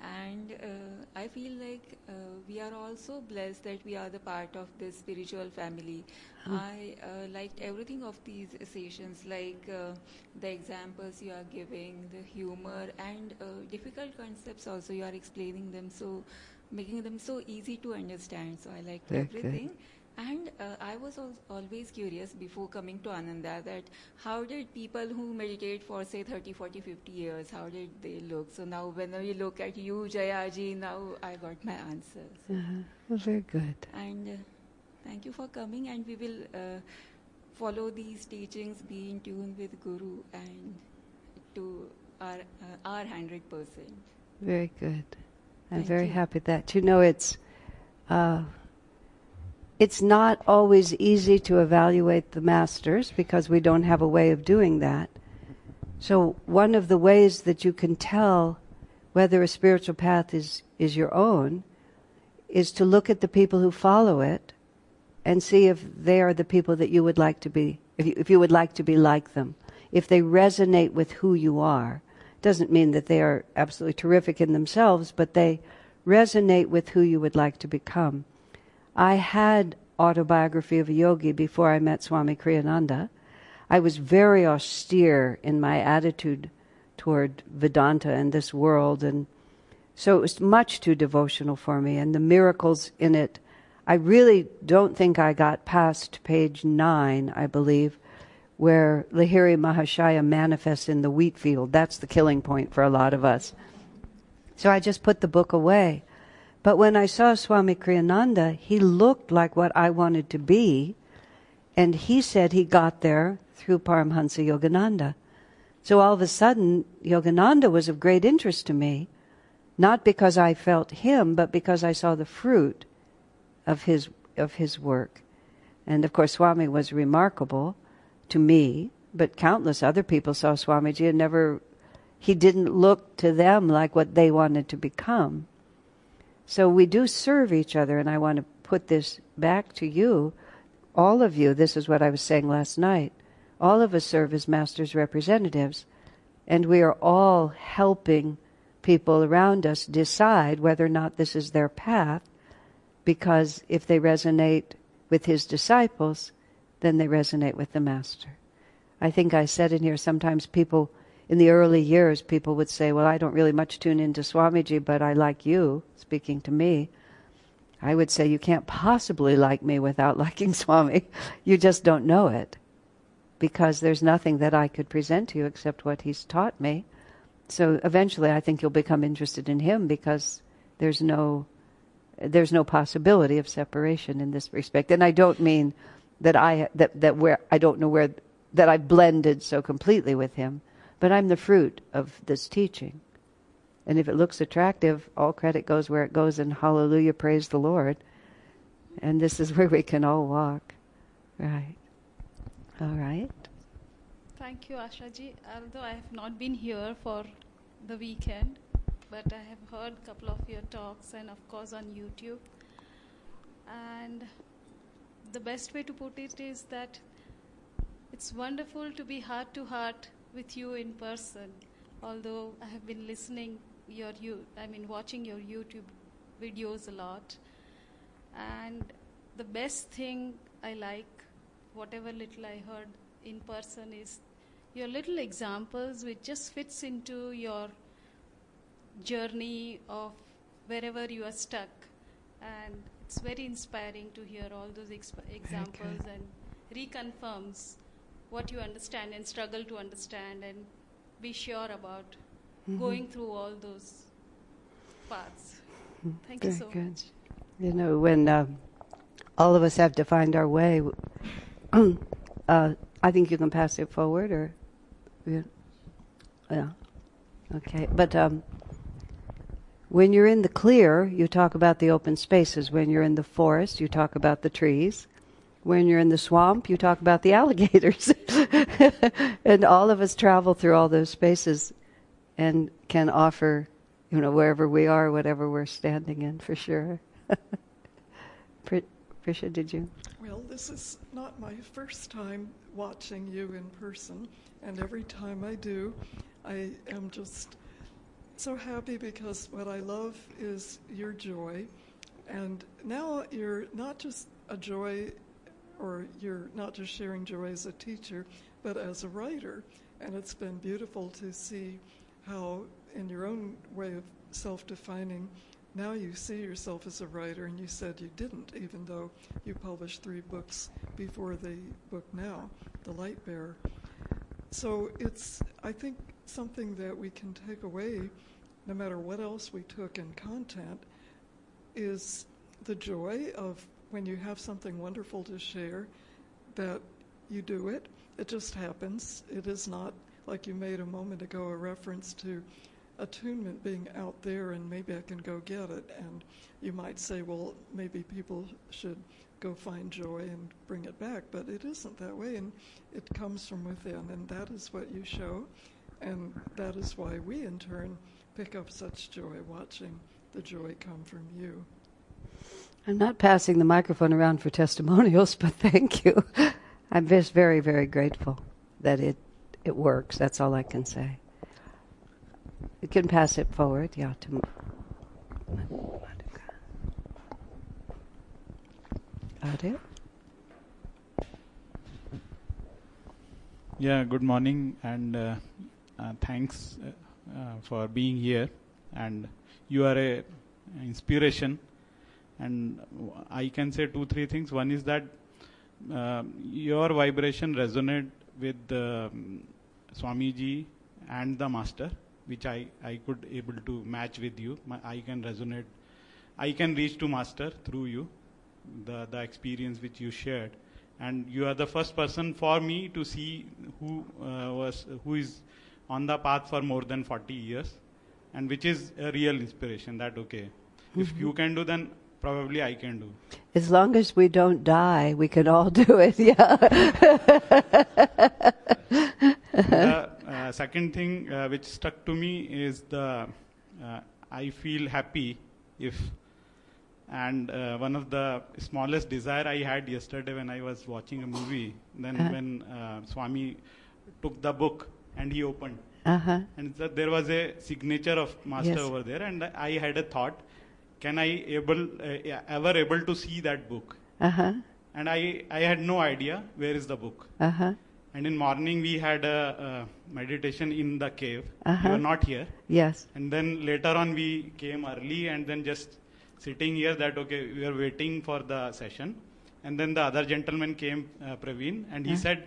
and uh, I feel like uh, we are also blessed that we are the part of this spiritual family. Hmm. I uh, liked everything of these sessions, like uh, the examples you are giving, the humor, and uh, difficult concepts also you are explaining them so, making them so easy to understand. So I liked okay. everything. And uh, I was always curious before coming to Ananda that how did people who meditate for say 30, 40, 50 years, how did they look? So now when we look at you, Ashaji, now I got my answers. Uh-huh. Well, very good. And uh, thank you for coming and we will uh, follow these teachings, be in tune with Guru and to our, uh, our 100%. Very good. I'm Thank very you. happy that you know it's uh, it's not always easy to evaluate the masters because we don't have a way of doing that. So, one of the ways that you can tell whether a spiritual path is, is your own is to look at the people who follow it and see if they are the people that you would like to be, if you, if you would like to be like them, if they resonate with who you are. Doesn't mean that they are absolutely terrific in themselves, but they resonate with who you would like to become. I had autobiography of a yogi before I met Swami Kriyananda. I was very austere in my attitude toward Vedanta and this world, and so it was much too devotional for me. And the miracles in it, I really don't think I got past page nine, I believe, where Lahiri Mahashaya manifests in the wheat field. That's the killing point for a lot of us. So I just put the book away. But when I saw Swami Kriyananda, he looked like what I wanted to be, and he said he got there through Paramhansa Yogananda. So all of a sudden, Yogananda was of great interest to me, not because I felt him, but because I saw the fruit of his of his work. And of course, Swami was remarkable to me, but countless other people saw Swamiji and never he didn't look to them like what they wanted to become. So we do serve each other, and I want to put this back to you, all of you. This is what I was saying last night. All of us serve as master's representatives, and we are all helping people around us decide whether or not this is their path, because if they resonate with his disciples, then they resonate with the master. I think I said in here sometimes people in the early years people would say, Well, I don't really much tune into Swamiji, but I like you, speaking to me. I would say you can't possibly like me without liking Swami. You just don't know it. Because there's nothing that I could present to you except what he's taught me. So eventually I think you'll become interested in him because there's no there's no possibility of separation in this respect. And I don't mean that I that that where I don't know where that I've blended so completely with him, but I'm the fruit of this teaching. And if it looks attractive, all credit goes where it goes, and hallelujah, praise the Lord. And this is where we can all walk. Right. All right. Thank you, Ashaji. Although I have not been here for the weekend, but I have heard a couple of your talks and, of course, on YouTube. And the best way to put it is that it's wonderful to be heart to heart with you in person. Although I have been listening your you I mean watching your YouTube videos a lot. And the best thing I like, whatever little I heard in person, is your little examples which just fits into your journey of wherever you are stuck. And it's very inspiring to hear all those exp- examples and reconfirms what you understand and struggle to understand and be sure about Mhm. going through all those paths. Thank Very you so good. much. You know, when uh, all of us have to find our way, uh, I think you can pass it forward, or yeah, yeah. okay. But um, when you're in the clear, you talk about the open spaces. When you're in the forest, you talk about the trees. When you're in the swamp, you talk about the alligators. and all of us travel through all those spaces and can offer, you know, wherever we are, whatever we're standing in, for sure. Pri- Prisha, did you? Well, this is not my first time watching you in person, and every time I do, I am just so happy because what I love is your joy. And now you're not just a joy, or you're not just sharing joy as a teacher, but as a writer. And it's been beautiful to see how, in your own way of self defining, now you see yourself as a writer, and you said you didn't, even though you published three books before the book now, The Light Bearer. So it's, I think, something that we can take away, no matter what else we took in content, is the joy of when you have something wonderful to share, that you do it. It just happens. It is not, like you made a moment ago, a reference to attunement being out there and maybe I can go get it. And you might say, well, maybe people should go find joy and bring it back. But it isn't that way. And it comes from within. And that is what you show. And that is why we, in turn, pick up such joy watching the joy come from you. I'm not passing the microphone around for testimonials, but thank you. I'm just very, very grateful that it it works. That's all I can say. You can pass it forward, yeah. To? Yeah, good morning and uh, uh, thanks uh, uh, for being here. And you are a inspiration. And I can say two, three things. One is that uh, your vibration resonate with um, Swamiji and the Master, which I, I could able to match with you. My, I can resonate. I can reach to Master through you, the the experience which you shared and you are the first person for me to see who uh, was who is on the path for more than 40 years and which is a real inspiration that okay if Mhm. you can do then probably i can do As long as we don't die, we can all do it. Yeah. the, uh, second thing uh, which stuck to me is the uh, I feel happy if and uh, one of the smallest desire I had yesterday when I was watching a movie, then Uh-huh. when uh, Swami took the book and he opened, Uh-huh. and there was a signature of Master Yes. over there, and I had a thought, can I able uh, ever able to see that book? Uh-huh. And I I had no idea where is the book. Uh-huh. And in morning we had a, uh meditation in the cave. Uh-huh. You were not here. Yes. And then later on we came early and then just sitting here that okay we are waiting for the session. And then the other gentleman came, uh, Praveen, and he Uh. said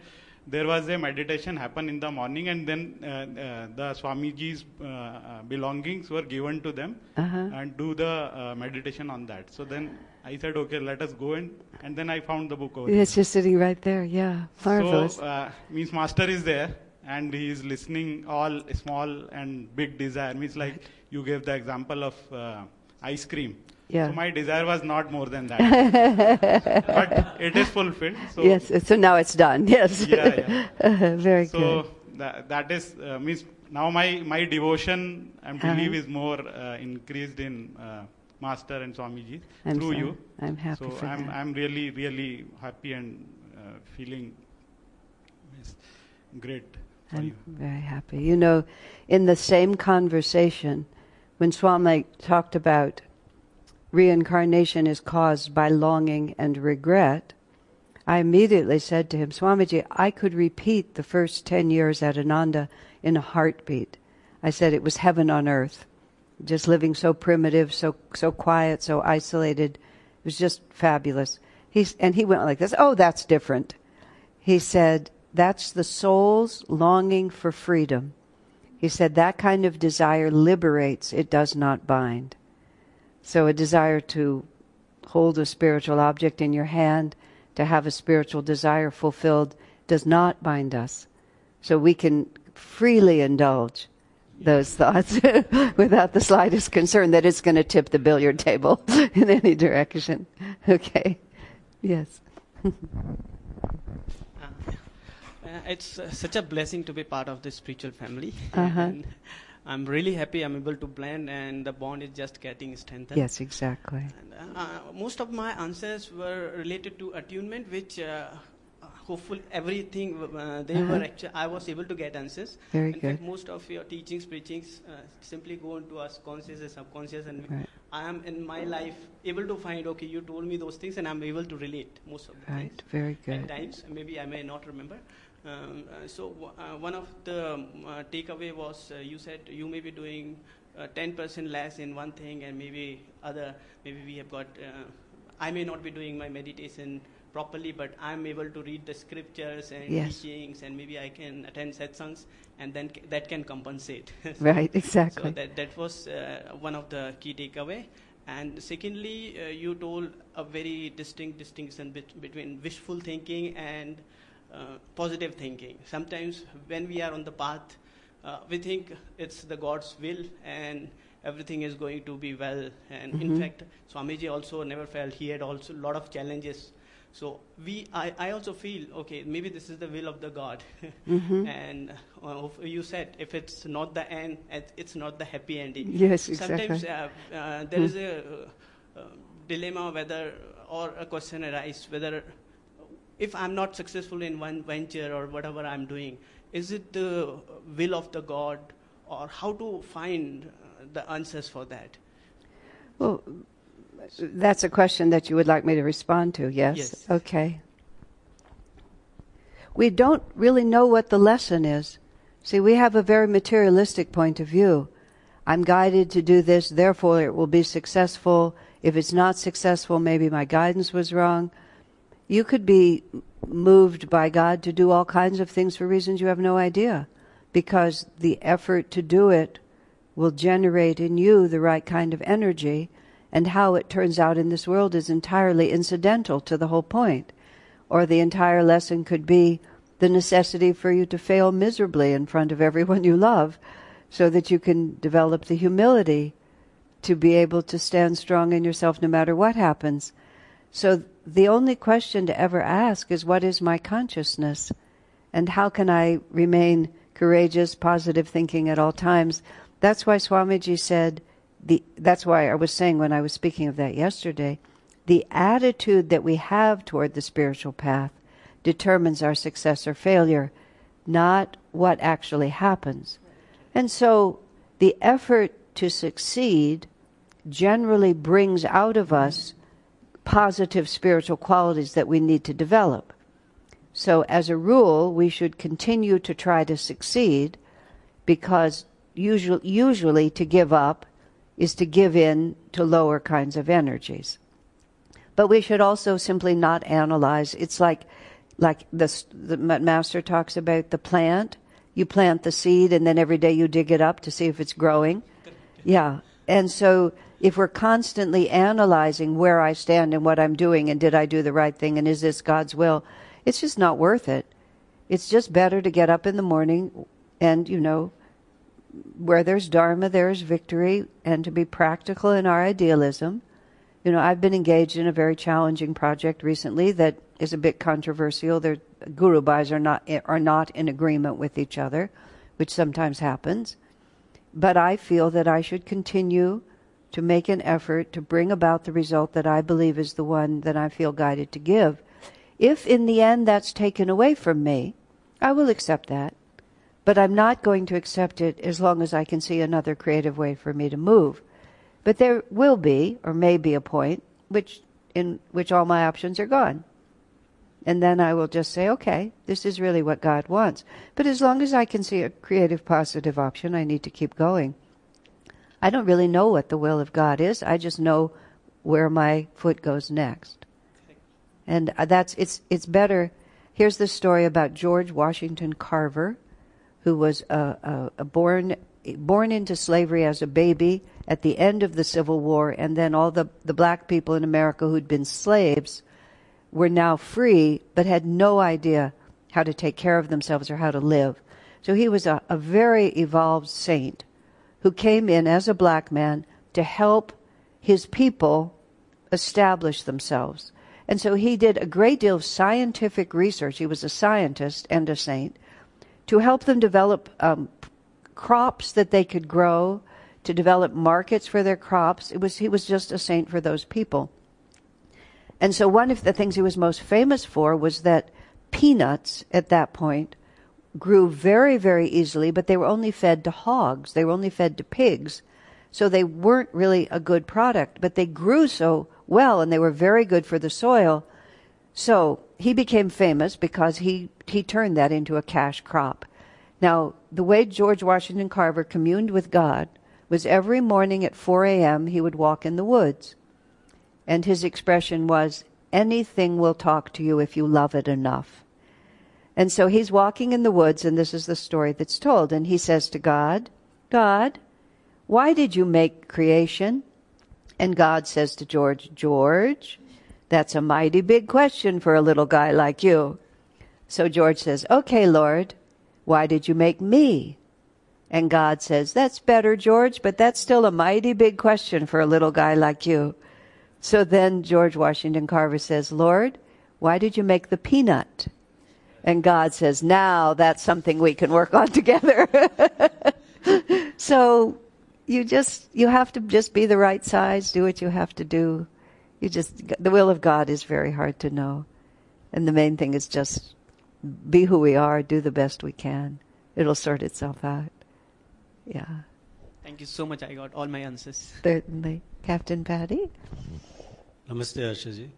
there was a meditation happen in the morning and then uh, uh, the Swamiji's uh, uh, belongings were given to them Uh-huh. and do the uh, meditation on that. So then I said okay let us go in and then I found the book over It's just sitting right there. Yeah. Marvelous. so, uh, means master is there and he is listening all small and big desire. Means like you gave the example of uh, ice cream. Yeah. So my desire was not more than that. but it is fulfilled. So yes. So now it's done. Yes. Yeah, yeah. Very so good. That, that is uh, means now my my devotion and Uh-huh. belief is more uh, increased in uh, Master and Swamiji I'm through so- you. I'm happy So I'm that. I'm really really happy and uh, feeling great for I'm you. very happy. You know, in the same conversation, when Swami talked about reincarnation is caused by longing and regret, I immediately said to him, Swamiji, I could repeat the first 10 years at Ananda in a heartbeat. I said it was heaven on earth. Just living so primitive, so so quiet, so isolated. It was just fabulous. He's, and he went like this, oh, that's different. He said, that's the soul's longing for freedom. He said, that kind of desire liberates, it does not bind. So a desire to hold a spiritual object in your hand, to have a spiritual desire fulfilled, does not bind us. So we can freely indulge those thoughts without the slightest concern that it's going to tip the billiard table in any direction. Okay. Yes. Uh, it's uh, such a blessing to be part of this spiritual family. Uh-huh. I'm really happy I'm able to blend and the bond is just getting strengthened. Yes, exactly. And, uh, most of my answers were related to attunement, which uh, hopefully everything uh, they Uh-huh. were actually I was able to get answers. Very In good. fact, most of your teachings, preachings uh, simply go into us conscious and subconscious, and Right. I am in my life able to find okay, you told me those things, and I'm able to relate most of the Right. things. Very good. At times, maybe I may not remember. Um, uh, so w- uh, one of the um, uh, takeaway was uh, you said you may be doing uh, 10% less in one thing and maybe other maybe we have got uh, I may not be doing my meditation properly but I'm able to read the scriptures and Yes. teachings and maybe I can attend satsangs and then c- that can compensate. Right, exactly. So that that was uh, one of the key takeaway. And secondly, uh, you told a very distinct distinction bet- between wishful thinking and positive thinking. Sometimes when we are on the path, uh, we think it's the God's will and everything is going to be well. And in Mhm. fact, Swamiji also never felt he had also a lot of challenges. So we, I, I also feel okay. Maybe this is the will of the God. Mhm. and uh, you said if it's not the end, it's not the happy ending. Yes, exactly. Sometimes uh, uh, there Hmm. is a uh, uh, dilemma whether or a question arises whether if I'm not successful in one venture or whatever I'm doing, is it the will of the God, or how to find uh, the answers for that? Well, that's a question that you would like me to respond to, yes? Yes. Okay. We don't really know what the lesson is. See, we have a very materialistic point of view. I'm guided to do this, therefore it will be successful. If it's not successful, maybe my guidance was wrong. You could be moved by God to do all kinds of things for reasons you have no idea, because the effort to do it will generate in you the right kind of energy, and how it turns out in this world is entirely incidental to the whole point. Or the entire lesson could be the necessity for you to fail miserably in front of everyone you love, so that you can develop the humility to be able to stand strong in yourself no matter what happens. So the only question to ever ask is what is my consciousness? And how can I remain courageous, positive thinking at all times. That's why Swamiji said, the, that's why I was saying when I was speaking of that yesterday, the attitude that we have toward the spiritual path determines our success or failure, not what actually happens. And so the effort to succeed generally brings out of us positive spiritual qualities that we need to develop. So, as a rule, we should continue to try to succeed because usually, usually to give up is to give in to lower kinds of energies. But we should also simply not analyze. It's like, like the, the master talks about the plant. You plant the seed and then every day you dig it up to see if it's growing. Yeah. And so if we're constantly analyzing where I stand and what I'm doing and did I do the right thing and is this God's will, it's just not worth it. It's just better to get up in the morning and, you know, where there's Dharma, there's victory, and to be practical in our idealism. You know, I've been engaged in a very challenging project recently that is a bit controversial. Their guru are not are not in agreement with each other, which sometimes happens. But I feel that I should continue to make an effort to bring about the result that I believe is the one that I feel guided to give. If in the end that's taken away from me, I will accept that. But I'm not going to accept it as long as I can see another creative way for me to move. But there will be, or may be, a point which in which all my options are gone. And then I will just say, okay, this is really what God wants. But as long as I can see a creative, positive option, I need to keep going. I don't really know what the will of God is. I just know where my foot goes next. And that's it's it's better. Here's the story about George Washington Carver, who was uh, uh, born born into slavery as a baby at the end of the Civil War, and then all the the black people in America who'd been slaves were now free, but had no idea how to take care of themselves or how to live. So he was a, a very evolved saint who came in as a black man to help his people establish themselves. And so he did a great deal of scientific research. He was a scientist and a saint to help them develop um, crops that they could grow, to develop markets for their crops. It was he was just a saint for those people. And so one of the things he was most famous for was that peanuts at that point grew very, very easily, but they were only fed to hogs. They were only fed to pigs. So they weren't really a good product, but they grew so well and they were very good for the soil. So he became famous because he, he turned that into a cash crop. Now, the way George Washington Carver communed with God was every morning at 4 a.m. he would walk in the woods. And his expression was, anything will talk to you if you love it enough. And so he's walking in the woods, and this is the story that's told. And he says to God, God, why did you make creation? And God says to George, George, that's a mighty big question for a little guy like you. So George says, Okay, Lord, why did you make me? And God says, That's better, George, but that's still a mighty big question for a little guy like you. So then George Washington Carver says, Lord, why did you make the peanut? And God says, now that's something we can work on together. so you just, you have to just be the right size, do what you have to do. You just, the will of God is very hard to know. And the main thing is just be who we are, do the best we can. It'll sort itself out. Yeah. Thank you so much. I got all my answers. Certainly. Captain Patty? Namaste, Ashaji.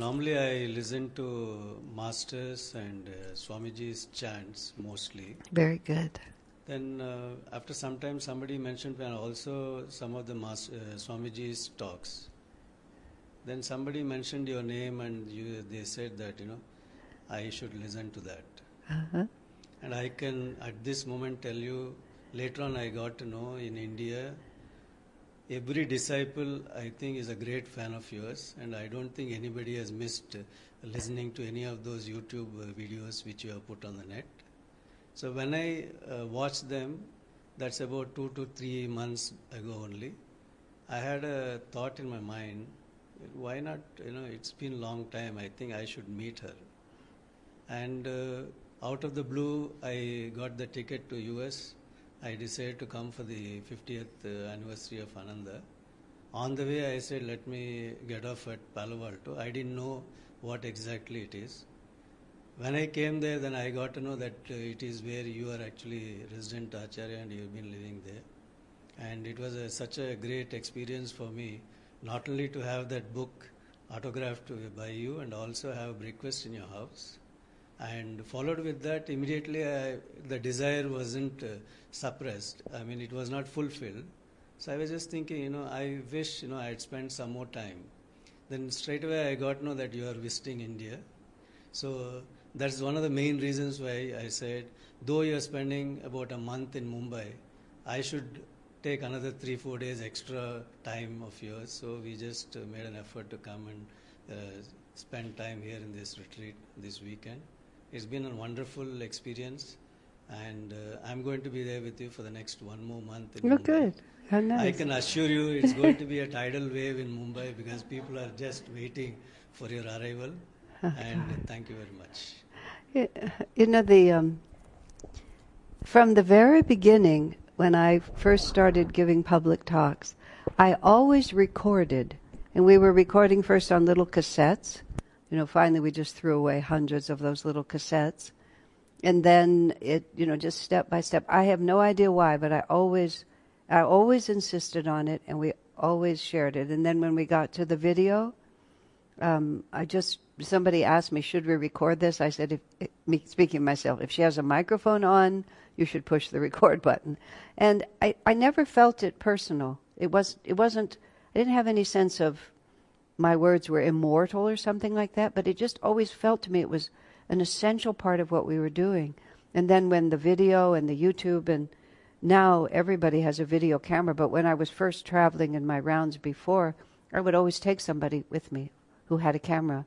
Normally, I listen to masters and uh, Swamiji's chants mostly. Very good. Then, uh, after some time, somebody mentioned and also some of the mas- uh, Swamiji's talks. Then somebody mentioned your name, and you, they said that you know I should listen to that. Uh-huh. And I can at this moment tell you. Later on, I got to know in India every disciple i think is a great fan of yours and i don't think anybody has missed uh, listening to any of those youtube uh, videos which you have put on the net so when i uh, watched them that's about 2 to 3 months ago only i had a thought in my mind why not you know it's been a long time i think i should meet her and uh, out of the blue, I got the ticket to US. I decided to come for the 50th uh, anniversary of Ananda. On the way, I said, let me get off at Palo Alto. I didn't know what exactly it is. When I came there, then I got to know that uh, it is where you are actually resident Acharya and you've been living there. And it was a, such a great experience for me, not only to have that book autographed by you and also have breakfast in your house. And followed with that, immediately I, the desire wasn't uh, suppressed. I mean, it was not fulfilled. So I was just thinking, you know, I wish, you know, I had spent some more time. Then straight away I got know that you are visiting India. So that's one of the main reasons why I said, though you are spending about a month in Mumbai, I should take another three, four days extra time of yours. So we just uh, made an effort to come and uh, spend time here in this retreat this weekend. It's been a wonderful experience, and uh, I'm going to be there with you for the next one more month. In Oh, Mumbai. good. How nice. I can assure you it's going to be a tidal wave in Mumbai because people are just waiting for your arrival. and thank you very much. You- You know, the um, from the very beginning, when I first started giving public talks, I always recorded, and we were recording first on little cassettes. You know, finally we just threw away hundreds of those little cassettes, and then it, you know, just step by step. I have no idea why, but I always, I always insisted on it, and we always shared it. And then when we got to the video, um, I just somebody asked me, should we record this? I said, if, me speaking myself, if she has a microphone on, you should push the record button. And I, I never felt it personal. It was it wasn't. I didn't have any sense of my words were immortal or something like that. But it just always felt to me it was an essential part of what we were doing. And then when the video and the YouTube and now everybody has a video camera. But when I was first traveling in my rounds before, I would always take somebody with me who had a camera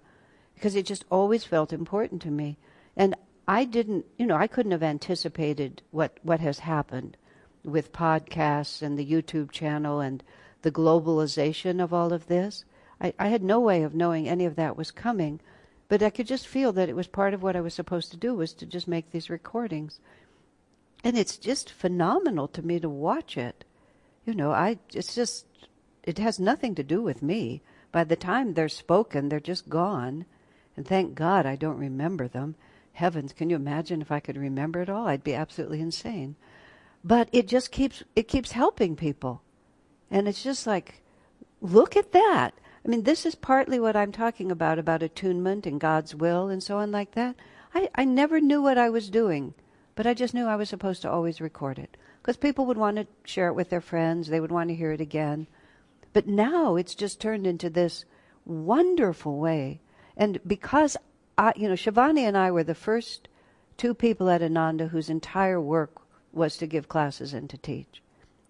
because it just always felt important to me. And I didn't, you know, I couldn't have anticipated what, what has happened with podcasts and the YouTube channel and the globalization of all of this. I, I had no way of knowing any of that was coming, but I could just feel that it was part of what I was supposed to do was to just make these recordings. And it's just phenomenal to me to watch it. You know, I it's just it has nothing to do with me. By the time they're spoken, they're just gone. And thank God I don't remember them. Heavens, can you imagine if I could remember it all? I'd be absolutely insane. But it just keeps it keeps helping people. And it's just like look at that. I mean, this is partly what I'm talking about about attunement and God's will and so on like that. I, I never knew what I was doing, but I just knew I was supposed to always record it because people would want to share it with their friends, they would want to hear it again. But now it's just turned into this wonderful way. And because I, you know, Shivani and I were the first two people at Ananda whose entire work was to give classes and to teach.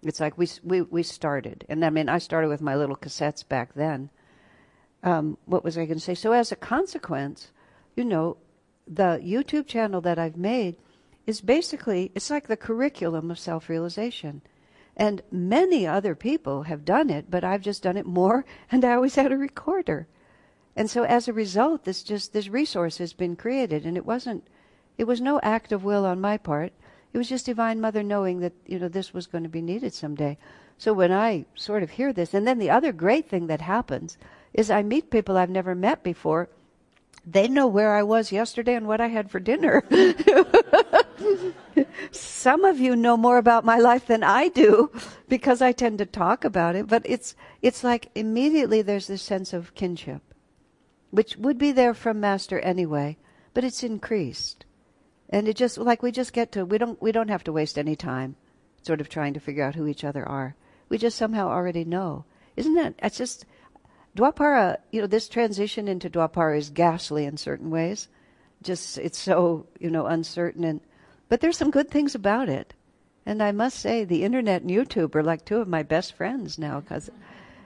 It's like we we we started, and I mean, I started with my little cassettes back then. Um, what was I going to say? So as a consequence, you know, the YouTube channel that I've made is basically it's like the curriculum of self-realization. And many other people have done it, but I've just done it more, and I always had a recorder. And so as a result, this just this resource has been created, and it wasn't, it was no act of will on my part. It was just Divine Mother knowing that you know this was going to be needed someday. So when I sort of hear this, and then the other great thing that happens is I meet people I've never met before. They know where I was yesterday and what I had for dinner. Some of you know more about my life than I do because I tend to talk about it, but it's it's like immediately there's this sense of kinship which would be there from master anyway, but it's increased. And it just like we just get to we don't we don't have to waste any time sort of trying to figure out who each other are. We just somehow already know. Isn't that it's just Dwapara, you know, this transition into Dwapara is ghastly in certain ways. Just it's so, you know, uncertain and but there's some good things about it. And I must say the internet and YouTube are like two of my best friends now cuz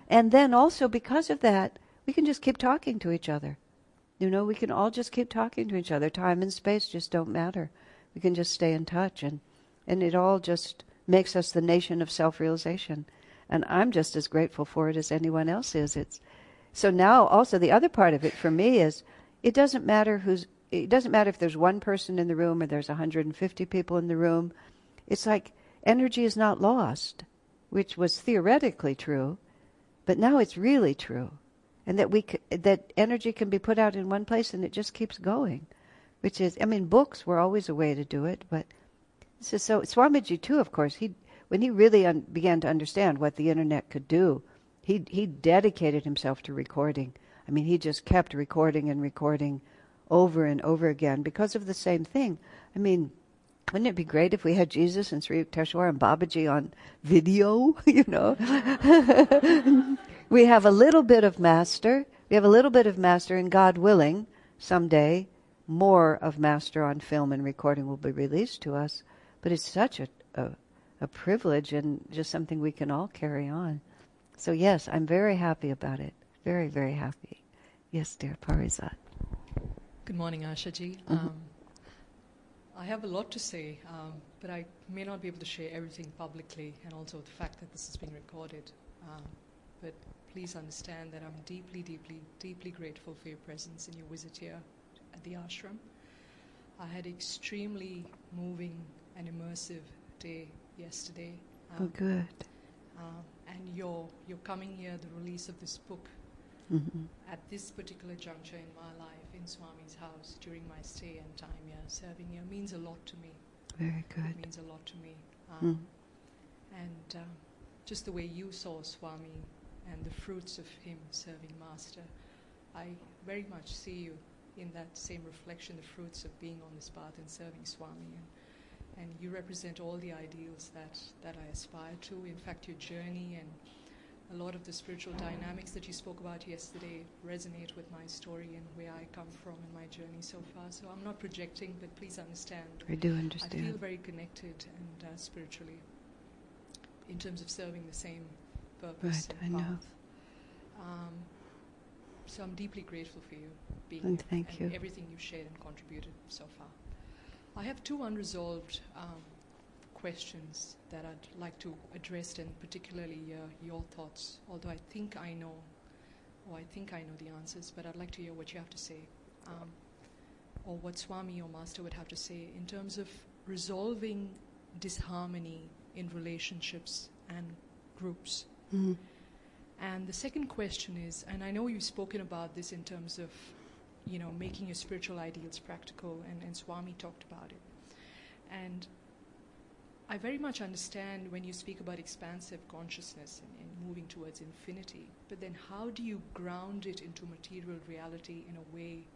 and then also because of that, we can just keep talking to each other. You know, we can all just keep talking to each other. Time and space just don't matter. We can just stay in touch and and it all just makes us the nation of self-realization. And I'm just as grateful for it as anyone else is. It's so now also the other part of it for me is it doesn't matter who's it doesn't matter if there's one person in the room or there's 150 people in the room. It's like energy is not lost, which was theoretically true, but now it's really true. And that we that energy can be put out in one place and it just keeps going, which is I mean books were always a way to do it, but so, so Swamiji too, of course, he when he really un- began to understand what the internet could do, he he dedicated himself to recording. I mean, he just kept recording and recording over and over again because of the same thing. I mean, wouldn't it be great if we had Jesus and Sri Yukteswar and Babaji on video? You know, we have a little bit of master. We have a little bit of master, and God willing, someday more of master on film and recording will be released to us. But it's such a, a, a privilege and just something we can all carry on. So yes, I'm very happy about it. Very, very happy. Yes, dear Parizat. Good morning, Ashaji. Mhm. Um, I have a lot to say, um, but I may not be able to share everything publicly, and also the fact that this is being recorded. Um, but please understand that I'm deeply, deeply, deeply grateful for your presence and your visit here at the ashram. I had an extremely moving and immersive day yesterday. Oh, good. Um, and your your coming here, the release of this book, Mhm. at this particular juncture in my life, in Swami's house, during my stay and time here, serving here, means a lot to me. Very good. It means a lot to me. Mm. Um, And um, just the way you saw Swami and the fruits of him serving Master, I very much see you in that same reflection, the fruits of being on this path and serving Swami. And, and you represent all the ideals that, that I aspire to. In fact, your journey and a lot of the spiritual dynamics that you spoke about yesterday resonate with my story and where I come from and my journey so far. So I'm not projecting, but please understand. I do understand. I feel very connected and uh, spiritually in terms of serving the same purpose Right, I path. know. Um, so I'm deeply grateful for you being And here thank and you. everything you've shared and contributed so far. I have two unresolved um, questions that I'd like to address, and particularly uh, your thoughts. Although I think I know, or I think I know the answers, but I'd like to hear what you have to say, um, or what Swami or Master would have to say in terms of resolving disharmony in relationships and groups. Mhm. And the second question is, and I know you've spoken about this in terms of, you know, making your spiritual ideals practical, and, and Swami talked about it. And I very much understand when you speak about expansive consciousness and, and moving towards infinity, but then how do you ground it into material reality in a way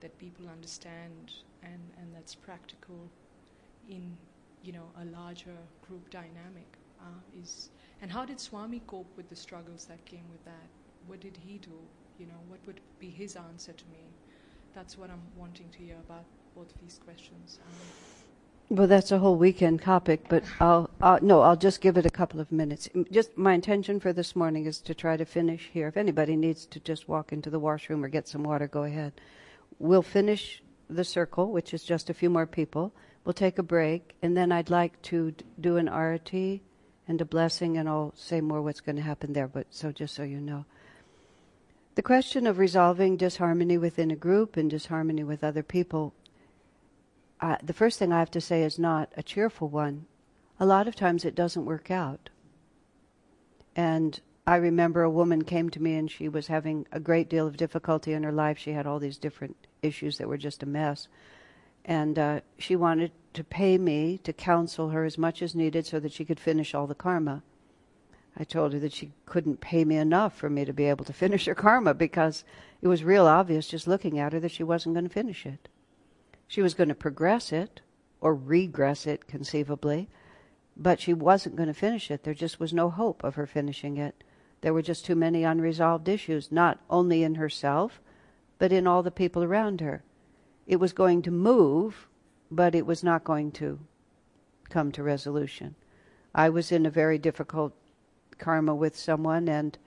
that people understand and, and that's practical in, you know, a larger group dynamic? Uh, is and how did Swami cope with the struggles that came with that? What did he do? You know, what would be his answer to me? That's what I'm wanting to hear about both these questions. Um, Well, that's a whole weekend topic, but I'll, I'll no, I'll just give it a couple of minutes. Just my intention for this morning is to try to finish here. If anybody needs to just walk into the washroom or get some water, go ahead. We'll finish the circle, which is just a few more people. We'll take a break, and then I'd like to d- do an arati and a blessing, and I'll say more what's going to happen there. But so just so you know. The question of resolving disharmony within a group and disharmony with other people uh, the first thing I have to say is not a cheerful one. A lot of times it doesn't work out. And I remember a woman came to me and she was having a great deal of difficulty in her life. She had all these different issues that were just a mess. And uh, she wanted to pay me to counsel her as much as needed so that she could finish all the karma. I told her that she couldn't pay me enough for me to be able to finish her karma because it was real obvious just looking at her that she wasn't going to finish it. She was going to progress it or regress it conceivably, but she wasn't going to finish it. There just was no hope of her finishing it. There were just too many unresolved issues, not only in herself, but in all the people around her. It was going to move, but it was not going to come to resolution. I was in a very difficult karma with someone, and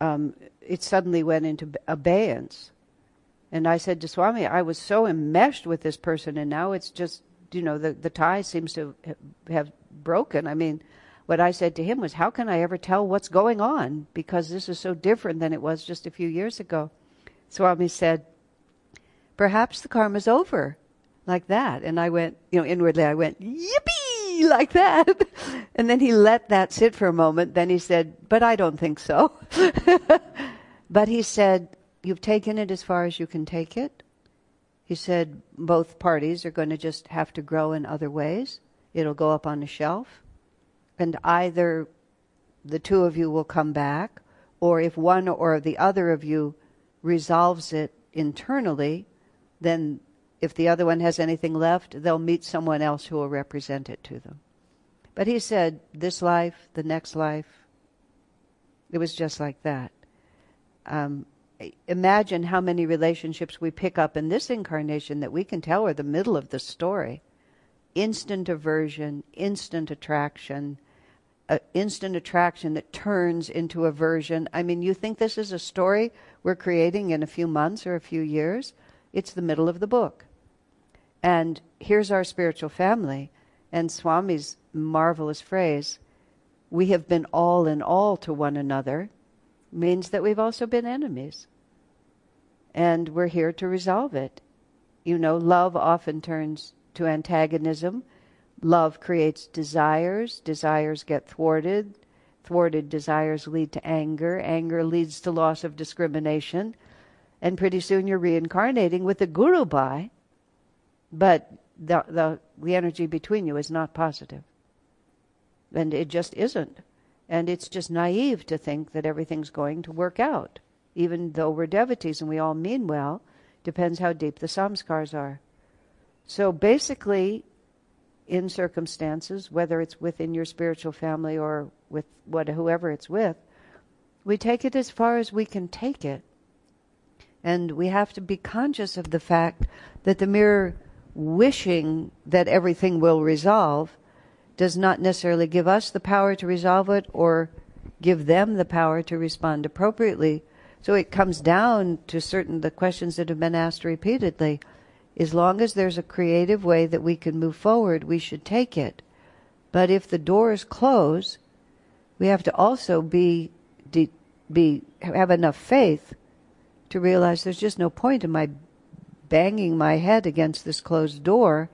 um, it suddenly went into abeyance. And I said to Swami, I was so enmeshed with this person, and now it's just, you know, the, the tie seems to have broken. I mean, what I said to him was, How can I ever tell what's going on? Because this is so different than it was just a few years ago. Swami said, perhaps the karma's over, like that. And I went, you know, inwardly, I went, yippee, like that. And then he let that sit for a moment. Then he said, but I don't think so. but he said, you've taken it as far as you can take it. He said, both parties are going to just have to grow in other ways. It'll go up on a shelf. And either the two of you will come back, or if one or the other of you resolves it internally, then if the other one has anything left, they'll meet someone else who will represent it to them. But he said, this life, the next life, it was just like that. Um, imagine how many relationships we pick up in this incarnation that we can tell are the middle of the story. Instant aversion, instant attraction, uh, instant attraction that turns into aversion. I mean, you think this is a story we're creating in a few months or a few years? It's the middle of the book. And here's our spiritual family. And Swami's marvelous phrase, we have been all in all to one another, means that we've also been enemies. And we're here to resolve it. You know, love often turns to antagonism Love creates desires, desires get thwarted, thwarted desires lead to anger, anger leads to loss of discrimination, and pretty soon you're reincarnating with the guru bhai, but the, the, the energy between you is not positive. And it just isn't. And it's just naive to think that everything's going to work out. Even though we're devotees and we all mean well, depends how deep the samskars are. So basically, in circumstances, whether it's within your spiritual family or with what whoever it's with, we take it as far as we can take it. And we have to be conscious of the fact that the mere wishing that everything will resolve does not necessarily give us the power to resolve it or give them the power to respond appropriately. So it comes down to certain the questions that have been asked repeatedly as long as there's a creative way that we can move forward, we should take it. But if the doors close, we have to also be be have enough faith to realize there's just no point in my banging my head against this closed door.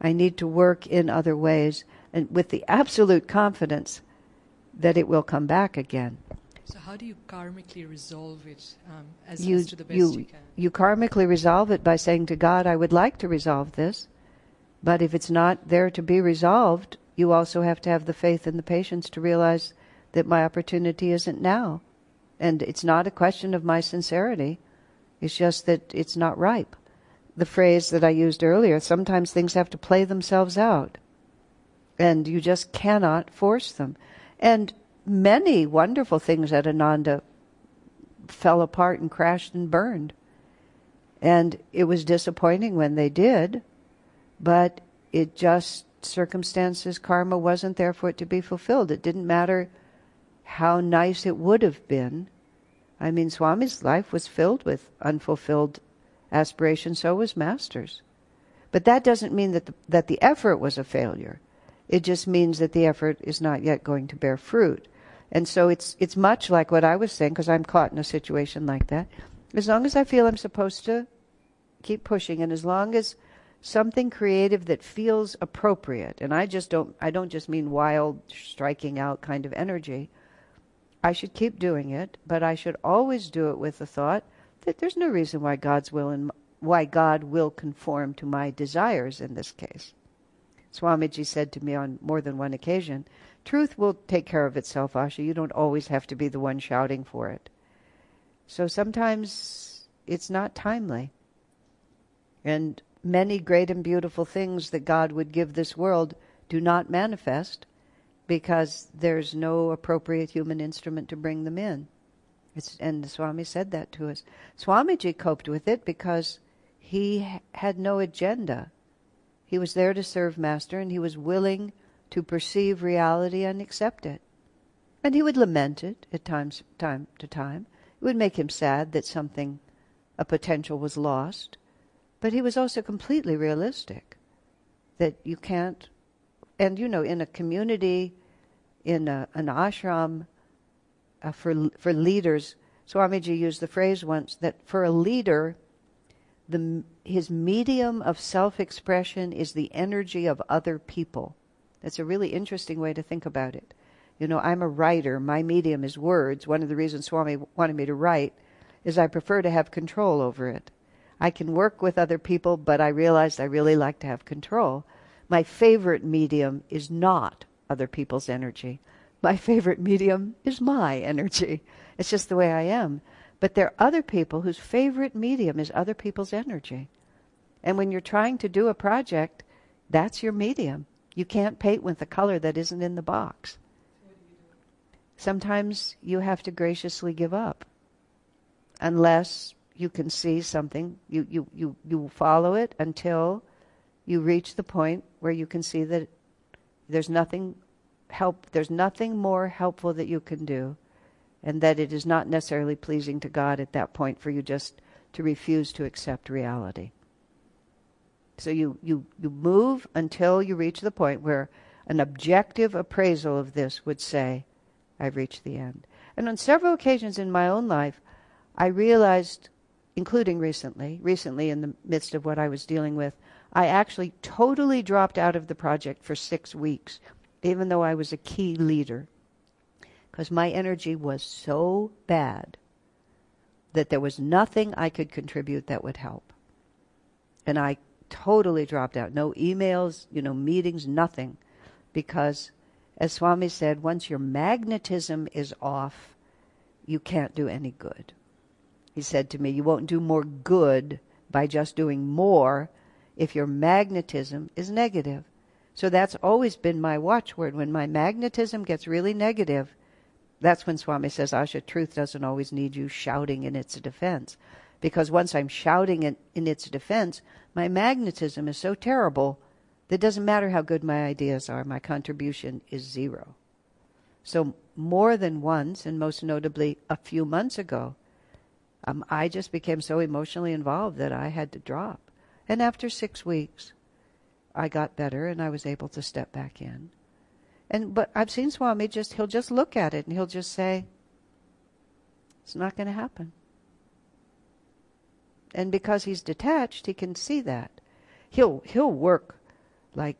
I need to work in other ways and with the absolute confidence that it will come back again. So how do you karmically resolve it um, as, you, as to the best you, you can? You karmically resolve it by saying to God, I would like to resolve this. But if it's not there to be resolved, you also have to have the faith and the patience to realize that my opportunity isn't now. And it's not a question of my sincerity. It's just that it's not ripe. The phrase that I used earlier, sometimes things have to play themselves out. And you just cannot force them. And many wonderful things at Ananda fell apart and crashed and burned. And it was disappointing when they did, but it just, circumstances, karma wasn't there for it to be fulfilled. It didn't matter how nice it would have been. I mean, Swami's life was filled with unfulfilled aspirations, so was Master's. But that doesn't mean that the, that the effort was a failure. It just means that the effort is not yet going to bear fruit. And so it's it's much like what I was saying because I'm caught in a situation like that. As long as I feel I'm supposed to keep pushing, and as long as something creative that feels appropriate, and I just don't I don't just mean wild, striking out kind of energy. I should keep doing it, but I should always do it with the thought that there's no reason why God's will and why God will conform to my desires in this case. Swamiji said to me on more than one occasion, Truth will take care of itself, Asha. You don't always have to be the one shouting for it. So sometimes it's not timely. And many great and beautiful things that God would give this world do not manifest because there's no appropriate human instrument to bring them in. It's, and the Swami said that to us. Swamiji coped with it because he had no agenda. He was there to serve Master and he was willing to perceive reality and accept it. And he would lament it at times, time to time. It would make him sad that something, a potential, was lost. But he was also completely realistic that you can't, and you know, in a community, in a, an ashram, uh, for for leaders, Swamiji used the phrase once that for a leader, the, his medium of self expression is the energy of other people. That's a really interesting way to think about it. You know, I'm a writer, my medium is words. One of the reasons Swami wanted me to write is I prefer to have control over it. I can work with other people, but I realized I really like to have control. My favorite medium is not other people's energy. My favorite medium is my energy. It's just the way I am. But there are other people whose favorite medium is other people's energy. And when you're trying to do a project, that's your medium. You can't paint with a color that isn't in the box. Sometimes you have to graciously give up. Unless you can see something, you, you, you, you follow it until you reach the point where you can see that there's nothing help there's nothing more helpful that you can do and that it is not necessarily pleasing to God at that point for you just to refuse to accept reality. So you, you, you move until you reach the point where an objective appraisal of this would say, I've reached the end. And on several occasions in my own life, I realized, including recently, recently in the midst of what I was dealing with, I actually totally dropped out of the project for six weeks, even though I was a key leader because my energy was so bad that there was nothing I could contribute that would help. And I totally dropped out. No emails, you know, meetings, nothing. Because, as Swami said, once your magnetism is off, you can't do any good. He said to me, You won't do more good by just doing more if your magnetism is negative. So that's always been my watchword. When my magnetism gets really negative, that's when Swami says, Asha, truth doesn't always need you shouting in its defense. Because once I'm shouting in, in its defense, my magnetism is so terrible that it doesn't matter how good my ideas are, my contribution is zero. So, more than once, and most notably a few months ago, um, I just became so emotionally involved that I had to drop. And after six weeks, I got better and I was able to step back in. And but I've seen Swami just he'll just look at it and he'll just say, It's not gonna happen. And because he's detached, he can see that. He'll he'll work like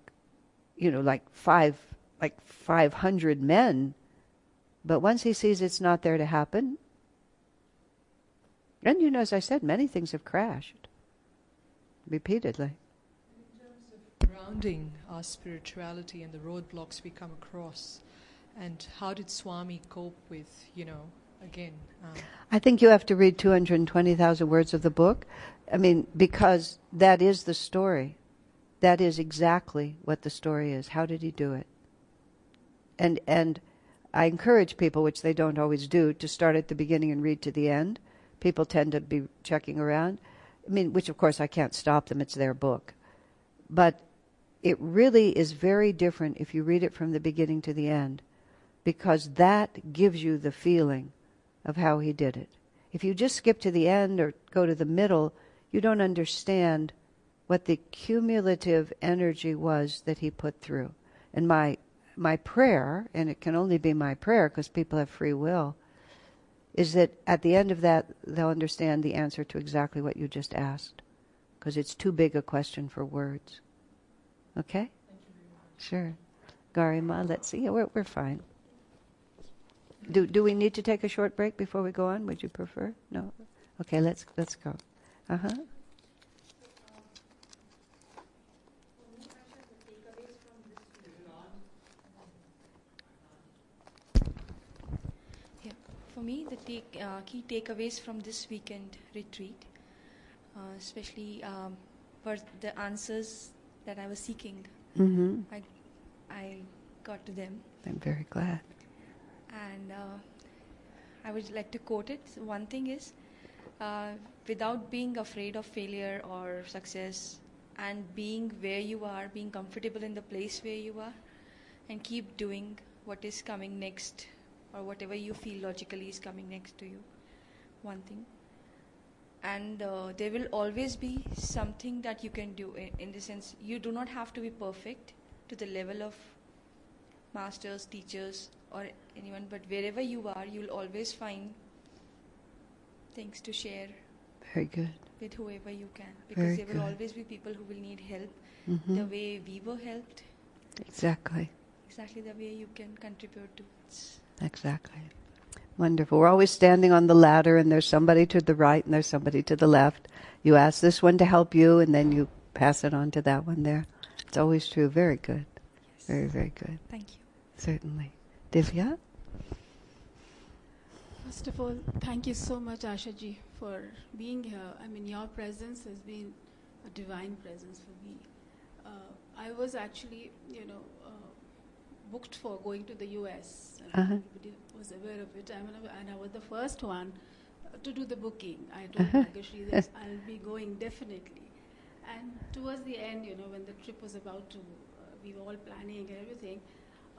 you know, like five like five hundred men, but once he sees it's not there to happen, and you know, as I said, many things have crashed repeatedly In terms of grounding our spirituality and the roadblocks we come across, and how did Swami cope with, you know, again? Um, I think you have to read 220,000 words of the book. I mean, because that is the story. That is exactly what the story is. How did he do it? And and I encourage people, which they don't always do, to start at the beginning and read to the end. People tend to be checking around. I mean, which of course I can't stop them. It's their book. But it really is very different if you read it from the beginning to the end, because that gives you the feeling of how he did it. If you just skip to the end or go to the middle, you don't understand what the cumulative energy was that he put through. And my my prayer, and it can only be my prayer because people have free will, is that at the end of that they'll understand the answer to exactly what you just asked, because it's too big a question for words. Okay? Sure. Garima, let's see. We're, we're fine. Do, do we need to take a short break before we go on? Would you prefer? No? Okay, let's, let's go. Uh huh. Yeah. For me, the take, uh, key takeaways from this weekend retreat, uh, especially um, were the answers that I was seeking. Mm-hmm. I, I got to them. I'm very glad. And uh, I would like to quote it. One thing is, uh, without being afraid of failure or success, and being where you are, being comfortable in the place where you are, and keep doing what is coming next, or whatever you feel logically is coming next to you. One thing and uh, there will always be something that you can do in, in the sense you do not have to be perfect to the level of masters teachers or anyone but wherever you are you'll always find things to share Very good. with whoever you can Very because there will good. always be people who will need help Mhm. the way we were helped Exactly. exactly the way you can contribute to it Exactly. Wonderful. We're always standing on the ladder, and there's somebody to the right and there's somebody to the left. You ask this one to help you, and then you pass it on to that one there. It's always true. Very good. Very, very good. Thank you. Certainly. Divya? First of all, thank you so much, Ashaji, for being here. I mean, your presence has been a divine presence for me. Uh, I was actually, you know, booked for going to the US. and Uh-huh. Everybody was aware of it. I mean, and I was the first one uh, to do the booking. I told Uh-huh. Bhagashri that I'll be going definitely. And towards the end, you know, when the trip was about to, uh, we were all planning and everything,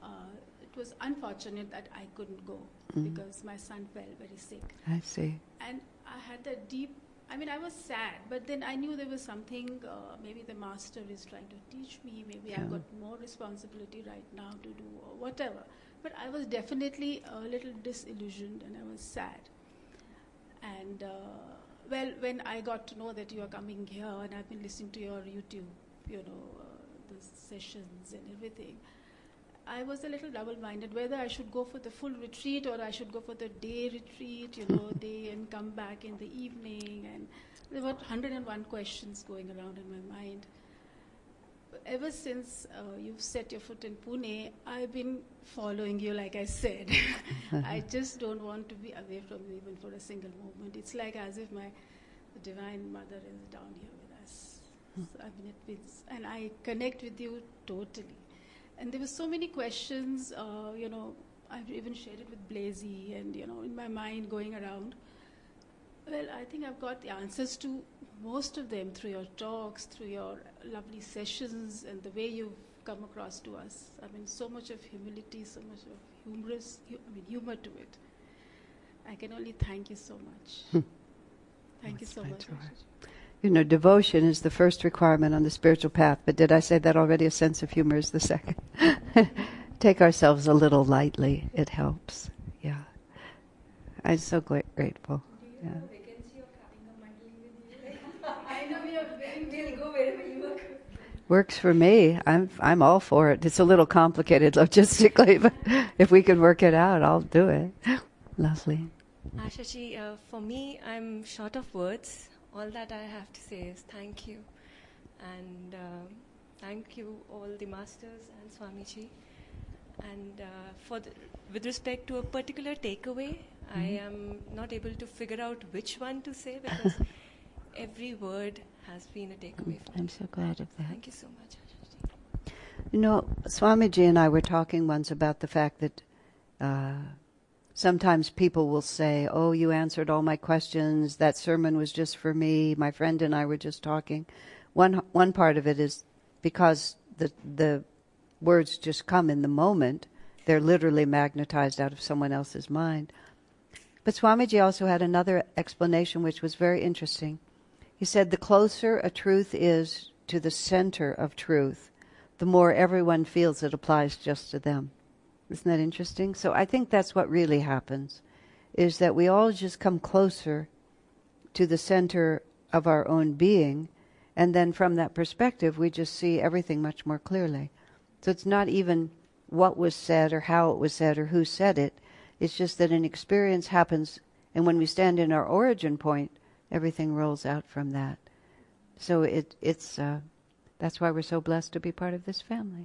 uh, it was unfortunate that I couldn't go Mm. because my son fell very sick. I see. And I had that deep, I mean, I was sad, but then I knew there was something, uh, maybe the master is trying to teach me, maybe I've got more responsibility right now to do, or whatever. But I was definitely a little disillusioned and I was sad. And, uh, well, when I got to know that you are coming here and I've been listening to your YouTube, you know, uh, the sessions and everything, I was a little double-minded whether I should go for the full retreat or I should go for the day retreat, you know, day and come back in the evening. And there were 101 questions going around in my mind. Ever since uh, you've set your foot in Pune, I've been following you, like I said. I just don't want to be away from you even for a single moment. It's like as if my Divine Mother is down here with us. So, I mean, it is, and I connect with you totally. And there were so many questions, uh, you know, I've even shared it with Blazy and, you know, in my mind going around. Well, I think I've got the answers to most of them through your talks, through your lovely sessions, and the way you've come across to us. I mean, so much of humility, so much of humorous, I mean, humor to it. I can only thank you so much. thank you so much. You know, devotion is the first requirement on the spiritual path, but did I say that already? A sense of humor is the second. Take ourselves a little lightly. It helps. Yeah. I'm so gla- grateful. Works for me. I'm I'm all for it. It's a little complicated logistically, but if we can work it out, I'll do it. Lovely. Ashaji, uh, for me, I'm short of words. All that I have to say is thank you. And uh, thank you, all the masters and Swamiji. And uh, for the, with respect to a particular takeaway, I Mhm. am not able to figure out which one to say because every word has been a takeaway for I'm so glad of that. Thank you so much. You know, Swamiji and I were talking once about the fact that uh, sometimes people will say, Oh, you answered all my questions. That sermon was just for me. My friend and I were just talking. One, one part of it is because the, the words just come in the moment, they're literally magnetized out of someone else's mind. But Swamiji also had another explanation which was very interesting. He said, The closer a truth is to the center of truth, the more everyone feels it applies just to them. Isn't that interesting? So I think that's what really happens, is that we all just come closer to the center of our own being, and then from that perspective, we just see everything much more clearly. So it's not even what was said or how it was said or who said it. It's just that an experience happens, and when we stand in our origin point, everything rolls out from that. So it, it's uh, that's why we're so blessed to be part of this family.